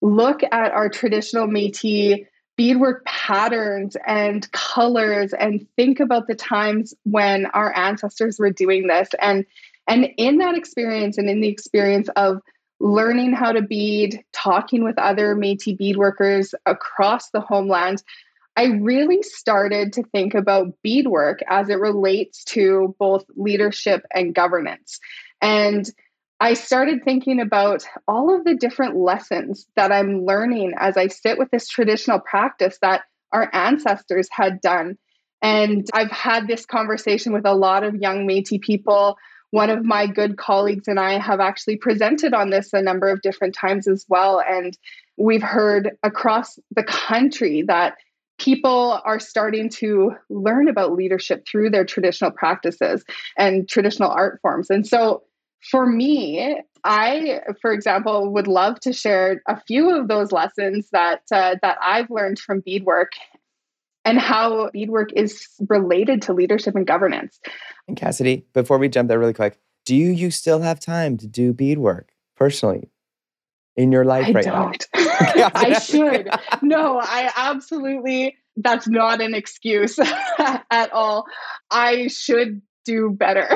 look at our traditional Métis beadwork patterns and colors and think about the times when our ancestors were doing this and and in that experience and in the experience of learning how to bead talking with other métis beadworkers across the homeland i really started to think about beadwork as it relates to both leadership and governance and I started thinking about all of the different lessons that I'm learning as I sit with this traditional practice that our ancestors had done. And I've had this conversation with a lot of young Metis people. One of my good colleagues and I have actually presented on this a number of different times as well. And we've heard across the country that people are starting to learn about leadership through their traditional practices and traditional art forms. And so for me, I, for example, would love to share a few of those lessons that uh, that I've learned from beadwork and how beadwork is related to leadership and governance. And Cassidy, before we jump there really quick, do you still have time to do beadwork personally in your life I right don't. now? I should. No, I absolutely that's not an excuse at all. I should do better.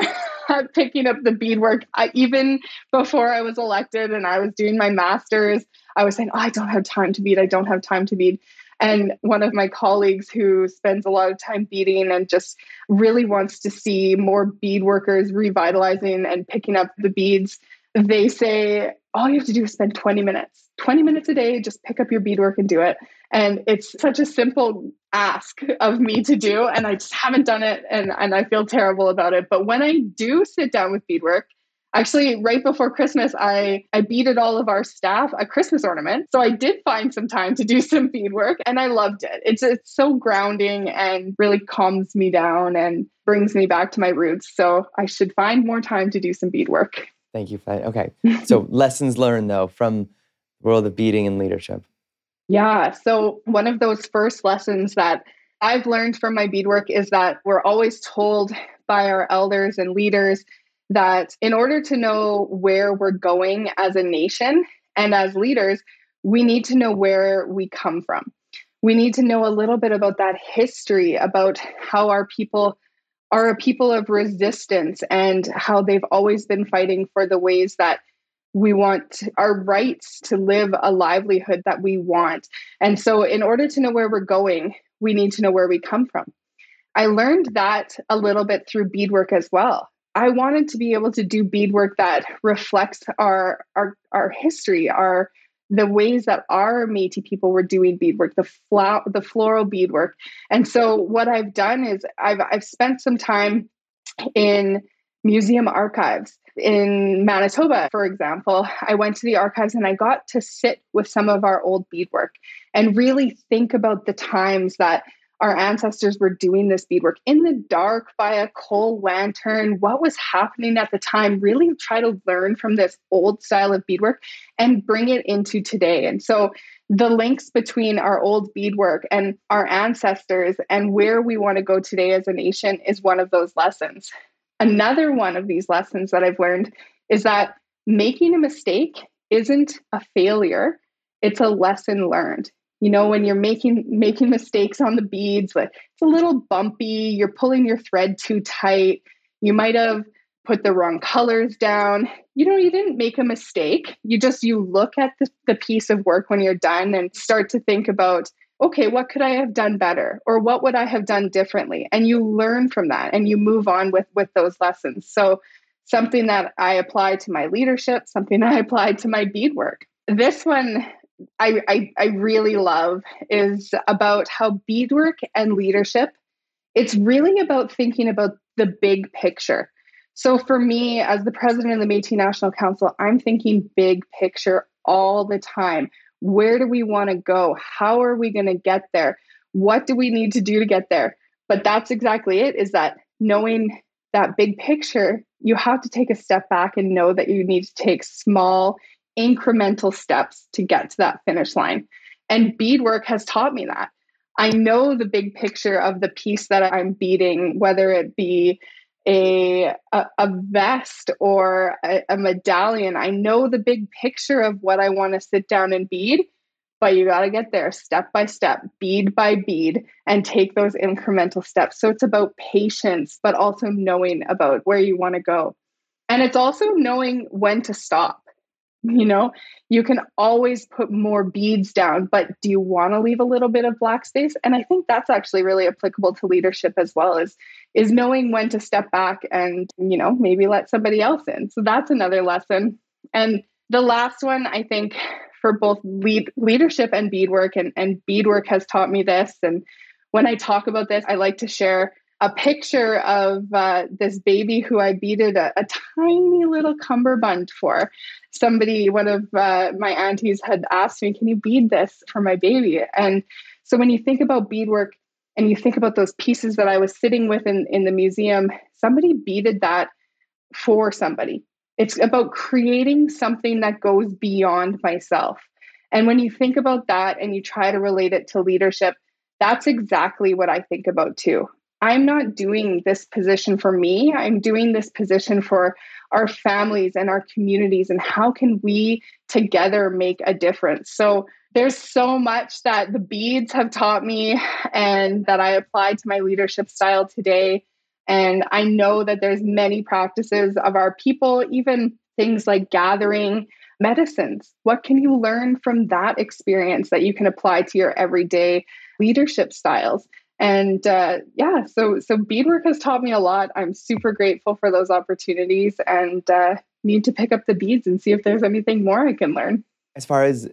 At picking up the beadwork. I, even before I was elected and I was doing my master's, I was saying, oh, I don't have time to bead. I don't have time to bead. And one of my colleagues who spends a lot of time beading and just really wants to see more bead workers revitalizing and picking up the beads, they say, all you have to do is spend 20 minutes, 20 minutes a day, just pick up your beadwork and do it. And it's such a simple ask of me to do. And I just haven't done it and, and I feel terrible about it. But when I do sit down with beadwork, actually right before christmas i i beaded all of our staff a christmas ornament so i did find some time to do some bead work and i loved it it's it's so grounding and really calms me down and brings me back to my roots so i should find more time to do some bead work. thank you Fred. okay so lessons learned though from the world of beading and leadership yeah. So, one of those first lessons that I've learned from my beadwork is that we're always told by our elders and leaders that in order to know where we're going as a nation and as leaders, we need to know where we come from. We need to know a little bit about that history, about how our people are a people of resistance and how they've always been fighting for the ways that we want our rights to live a livelihood that we want. And so, in order to know where we're going, we need to know where we come from. I learned that a little bit through beadwork as well. I wanted to be able to do beadwork that reflects our our our history, our the ways that our Métis people were doing beadwork, the flower, the floral beadwork. And so, what I've done is I've I've spent some time in museum archives in Manitoba, for example, I went to the archives and I got to sit with some of our old beadwork and really think about the times that our ancestors were doing this beadwork in the dark by a coal lantern, what was happening at the time, really try to learn from this old style of beadwork and bring it into today. And so the links between our old beadwork and our ancestors and where we want to go today as a nation is one of those lessons. Another one of these lessons that I've learned is that making a mistake isn't a failure, it's a lesson learned. You know, when you're making making mistakes on the beads, like it's a little bumpy, you're pulling your thread too tight, you might have put the wrong colors down. You know, you didn't make a mistake. You just you look at the, the piece of work when you're done and start to think about okay, what could I have done better? Or what would I have done differently? And you learn from that and you move on with with those lessons. So something that I apply to my leadership, something I apply to my beadwork. This one I, I, I really love is about how beadwork and leadership, it's really about thinking about the big picture. So for me, as the president of the Métis National Council, I'm thinking big picture all the time. Where do we want to go? How are we going to get there? What do we need to do to get there? But that's exactly it is that knowing that big picture, you have to take a step back and know that you need to take small, incremental steps to get to that finish line. And beadwork has taught me that. I know the big picture of the piece that I'm beading, whether it be a, a, a vest or a, a medallion. I know the big picture of what I want to sit down and bead, but you got to get there step by step, bead by bead, and take those incremental steps. So it's about patience, but also knowing about where you want to go. And it's also knowing when to stop you know you can always put more beads down but do you want to leave a little bit of black space? And i think that's actually really applicable to leadership as well as is knowing when to step back and you know maybe let somebody else in. So that's another lesson. And the last one i think for both lead leadership and beadwork and, and beadwork has taught me this. And when i talk about this i like to share a picture of uh, this baby who I beaded a, a, tiny little cummerbund for. Somebody, one of uh, my aunties, had asked me, "Can you bead this for my baby?" And so, when you think about beadwork and you think about those pieces that I was sitting with in, in the museum, somebody beaded that for somebody. It's about creating something that goes beyond myself. And when you think about that and you try to relate it to leadership, that's exactly what I think about too. I'm not doing this position for me. I'm doing this position for our families and our communities. And how can we together make a difference? So there's so much that the beads have taught me and that I apply to my leadership style today. And I know that there's many practices of our people, even things like gathering medicines. What can you learn from that experience that you can apply to your everyday leadership styles? And uh, yeah so so beadwork has taught me a lot i'm super grateful for those opportunities and uh, need to pick up the beads and see if there's anything more i can learn as far as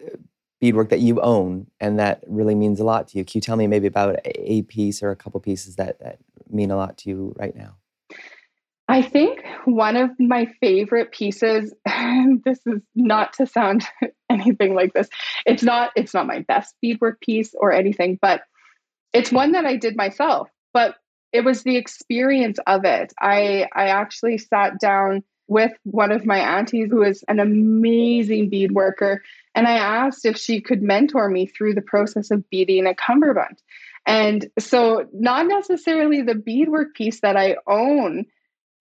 beadwork that you own and that really means a lot to you can you tell me maybe about a piece or a couple pieces that, that mean a lot to you right now I think one of my favorite pieces, this is not to sound anything like this. It's not it's not my best beadwork piece or anything, but it's one that I did myself, but it was the experience of it. I I actually sat down with one of my aunties who is an amazing bead worker and I asked if she could mentor me through the process of beading a cummerbund. And so not necessarily the beadwork piece that I own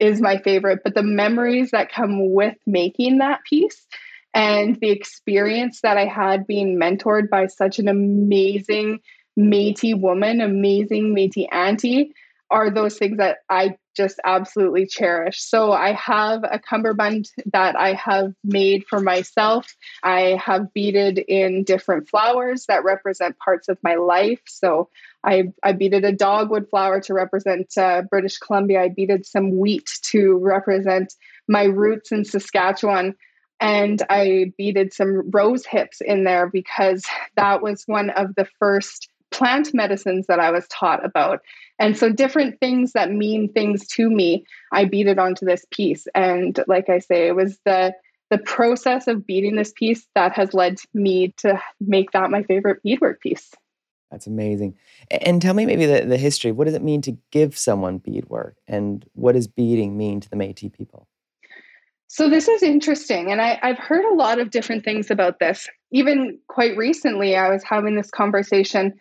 is my favorite, but the memories that come with making that piece and the experience that I had being mentored by such an amazing Métis woman, amazing Métis auntie, are those things that I just absolutely cherish. So I have a cummerbund that I have made for myself. I have beaded in different flowers that represent parts of my life. So I, I beaded a dogwood flower to represent uh, British Columbia. I beaded some wheat to represent my roots in Saskatchewan and I beaded some rose hips in there because that was one of the first plant medicines that I was taught about. And so different things that mean things to me, I beaded onto this piece. And like I say, it was the the process of beading this piece that has led me to make that my favorite beadwork piece. That's amazing. And tell me maybe the, the history. What does it mean to give someone beadwork? And what does beading mean to the Métis people? So this is interesting. And I, I've heard a lot of different things about this. Even quite recently, I was having this conversation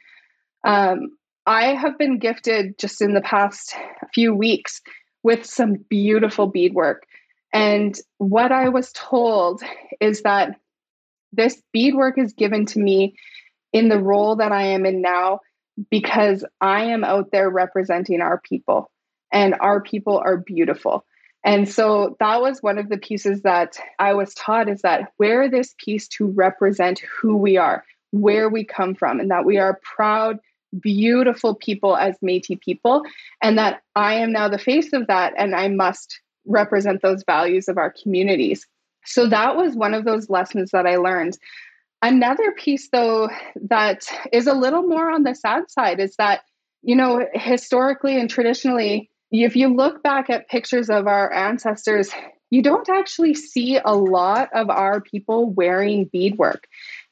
um, I have been gifted just in the past few weeks with some beautiful beadwork. And what I was told is that this beadwork is given to me in the role that I am in now because I am out there representing our people, and our people are beautiful. And so that was one of the pieces that I was taught is that wear this piece to represent who we are where we come from and that we are proud, beautiful people as Metis people, and that I am now the face of that and I must represent those values of our communities. So that was one of those lessons that I learned. Another piece, though, that is a little more on the sad side is that, you know, historically and traditionally, if you look back at pictures of our ancestors, you don't actually see a lot of our people wearing beadwork.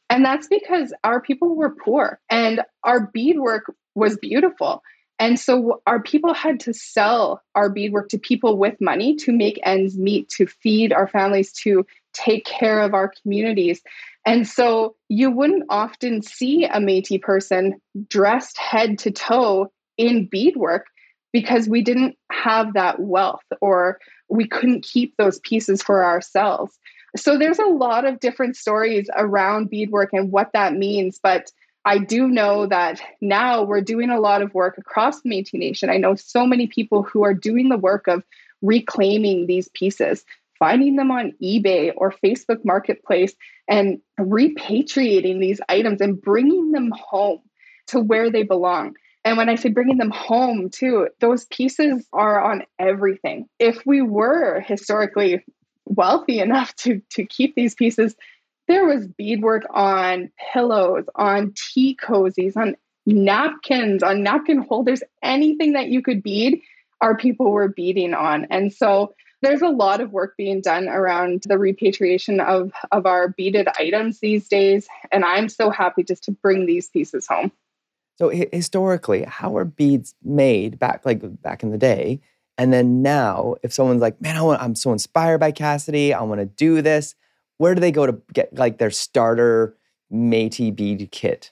And that's because our people were poor and our beadwork was beautiful. And so our people had to sell our beadwork to people with money to make ends meet, to feed our families, to take care of our communities. And so you wouldn't often see a Metis person dressed head to toe in beadwork because we didn't have that wealth or we couldn't keep those pieces for ourselves. So there's a lot of different stories around beadwork and what that means. But I do know that now we're doing a lot of work across the Métis Nation. I know so many people who are doing the work of reclaiming these pieces, finding them on eBay or Facebook Marketplace, and repatriating these items and bringing them home to where they belong. And when I say bringing them home too, those pieces are on everything. If we were historically wealthy enough to to keep these pieces there was beadwork on pillows on tea cozies on napkins on napkin holders anything that you could bead our people were beading on. And so there's a lot of work being done around the repatriation of of our beaded items these days and i'm so happy just to bring these pieces home. So historically how are beads made back like back in the day? And then now, if someone's like, man, I want, I'm so inspired by Cassidy, I want to do this, where do they go to get like their starter Métis bead kit?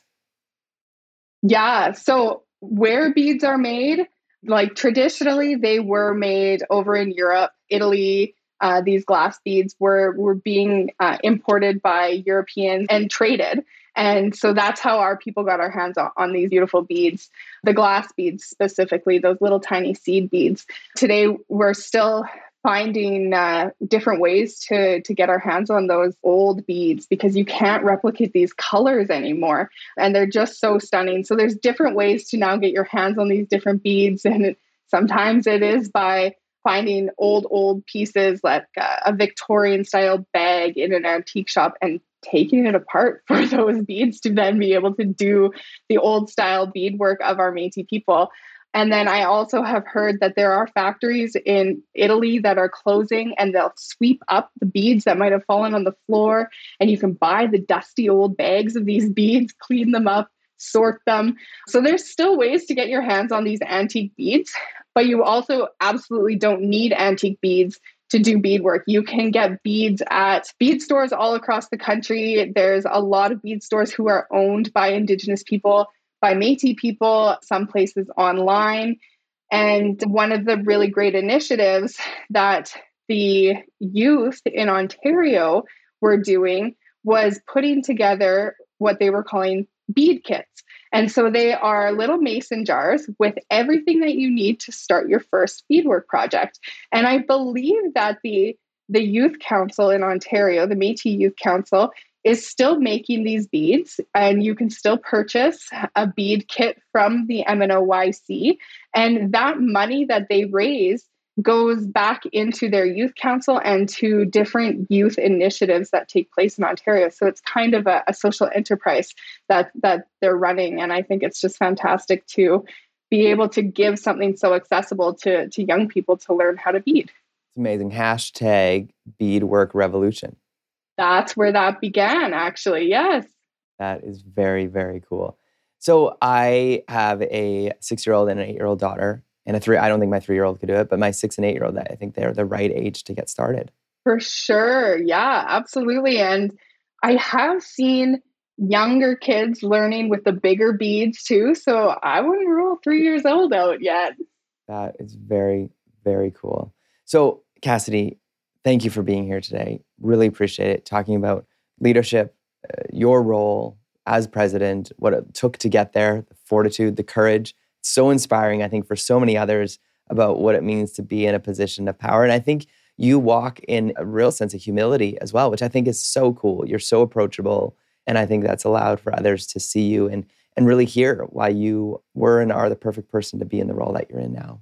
Yeah. So where beads are made, like traditionally they were made over in Europe, Italy. Uh, these glass beads were were being uh, imported by Europeans and traded. And so that's how our people got our hands on, on, these beautiful beads, the glass beads specifically, those little tiny seed beads. Today, we're still finding uh, different ways to, to get our hands on those old beads because you can't replicate these colors anymore. And they're just so stunning. So there's different ways to now get your hands on these different beads. And sometimes it is by finding old, old pieces like uh, a Victorian style bag in an antique shop and taking it apart for those beads to then be able to do the old style beadwork of our Metis people. And then I also have heard that there are factories in Italy that are closing and they'll sweep up the beads that might have fallen on the floor. And you can buy the dusty old bags of these beads, clean them up, sort them. So there's still ways to get your hands on these antique beads, but you also absolutely don't need antique beads to do beadwork. You can get beads at bead stores all across the country. There's a lot of bead stores who are owned by Indigenous people, by Metis people, some places online. And one of the really great initiatives that the youth in Ontario were doing was putting together what they were calling bead kits. And so they are little mason jars with everything that you need to start your first beadwork project. And I believe that the the youth council in Ontario, the Métis Youth Council, is still making these beads, and you can still purchase a bead kit from the MNOYC. And that money that they raise goes back into their youth council and to different youth initiatives that take place in Ontario. So it's kind of a, a, social enterprise that that they're running, and I think it's just fantastic to be able to give something so accessible to to young people to learn how to bead. It's amazing. Hashtag beadwork revolution. That's where that began, actually. Yes. That is very very cool. So I have a six year old and an eight year old daughter and a three i don't think my three year old could do it but my six and eight year old i think they're the right age to get started for sure yeah absolutely and i have seen younger kids learning with the bigger beads too so i wouldn't rule three years old out yet that is very very cool so cassidy thank you for being here today really appreciate it talking about leadership uh, your role as president what it took to get there the fortitude the courage so inspiring, I think, for so many others about what it means to be in a position of power. And I think you walk in a real sense of humility as well, which I think is so cool. You're so approachable And I think that's allowed for others to see you and and really hear why you were and are the perfect person to be in the role that you're in now.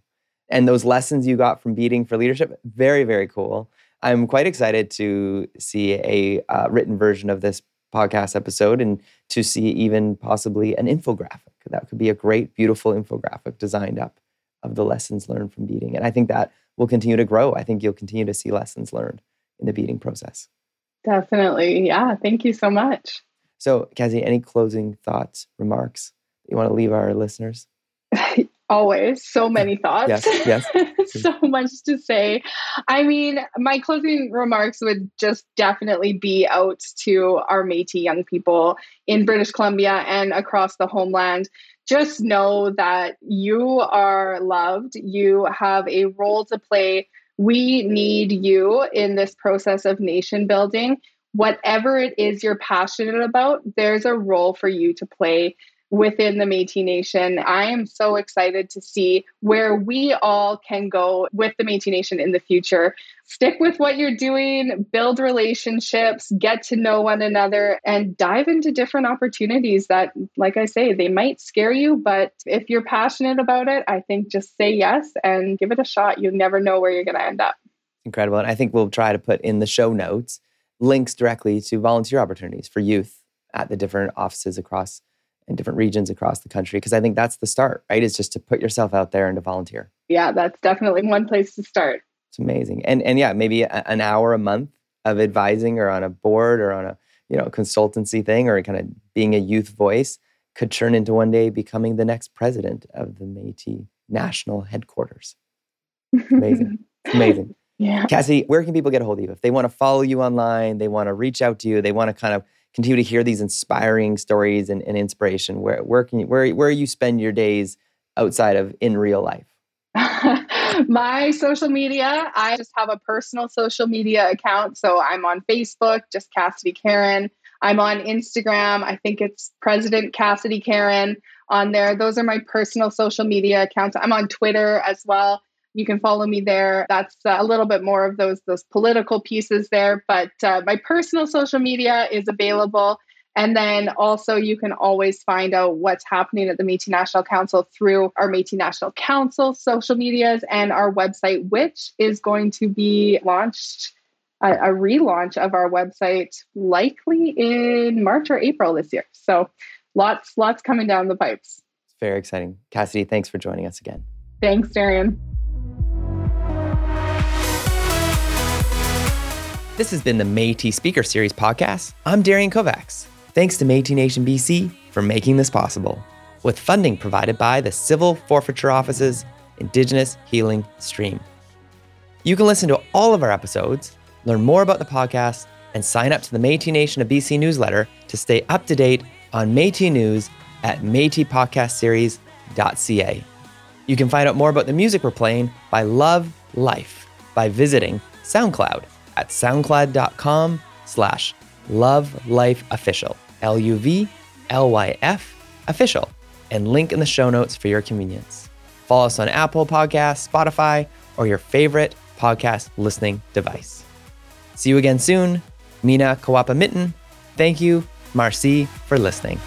And those lessons you got from beading for leadership, very, very cool. I'm quite excited to see a uh, written version of this podcast episode and to see even possibly an infographic. That could be a great, beautiful infographic designed up of the lessons learned from beading. And I think that will continue to grow. I think you'll continue to see lessons learned in the beading process. Definitely. Yeah. Thank you so much. So, Cassie, any closing thoughts, remarks you want to leave our listeners? Always so many thoughts. Yes, yes. so much to say. I mean, my closing remarks would just definitely be out to our Metis young people in British Columbia and across the homeland. Just know that you are loved. You have a role to play. We need you in this process of nation building. Whatever it is you're passionate about, there's a role for you to play within the Metis Nation. I am so excited to see where we all can go with the Metis Nation in the future. Stick with what you're doing, build relationships, get to know one another, and dive into different opportunities that, like I say, they might scare you, but if you're passionate about it, I think just say yes and give it a shot. You never know where you're going to end up. Incredible. And I think we'll try to put in the show notes links directly to volunteer opportunities for youth at the different offices across in different regions across the country because I think that's the start, right? Is just to put yourself out there and to volunteer. Yeah, that's definitely one place to start. It's amazing. And and yeah, maybe a, an hour a month of advising or on a board or on a, you know, consultancy thing or kind of being a youth voice could turn into one day becoming the next president of the Métis national headquarters. amazing. amazing. Yeah. Cassie, where can people get a hold of you? If they want to follow you online, they want to reach out to you, they want to kind of continue to hear these inspiring stories and, and inspiration, where where can you, where where you spend your days outside of in real life? my social media, I just have a personal social media account. So I'm on Facebook, just Cassidy Caron. I'm on Instagram. I think it's President Cassidy Caron on there. Those are my personal social media accounts. I'm on Twitter as well you can follow me there. That's uh, a little bit more of those those political pieces there, but uh, my personal social media is available. And then also, you can always find out what's happening at the Metis National Council through our Metis National Council social medias and our website, which is going to be launched a, a relaunch of our website likely in March or April this year. So, lots, lots coming down the pipes. It's very exciting. Cassidy, thanks for joining us again. Thanks, Darian. This has been the Métis Speaker Series podcast. I'm Darian Kovacs. Thanks to Métis Nation BC for making this possible, with funding provided by the Civil Forfeiture Office's Indigenous Healing Stream. You can listen to all of our episodes, learn more about the podcast, and sign up to the Métis Nation of BC newsletter to stay up to date on Métis news at métispodcastseries.ca. You can find out more about the music we're playing by Love Life by visiting SoundCloud at soundcloud.com slash luvlyfofficial, L-U-V-L-Y-F official, and link in the show notes for your convenience. Follow us on Apple Podcasts, Spotify, or your favorite podcast listening device. See you again soon. Mina Kawapa Mitten. Thank you, Marci, for listening.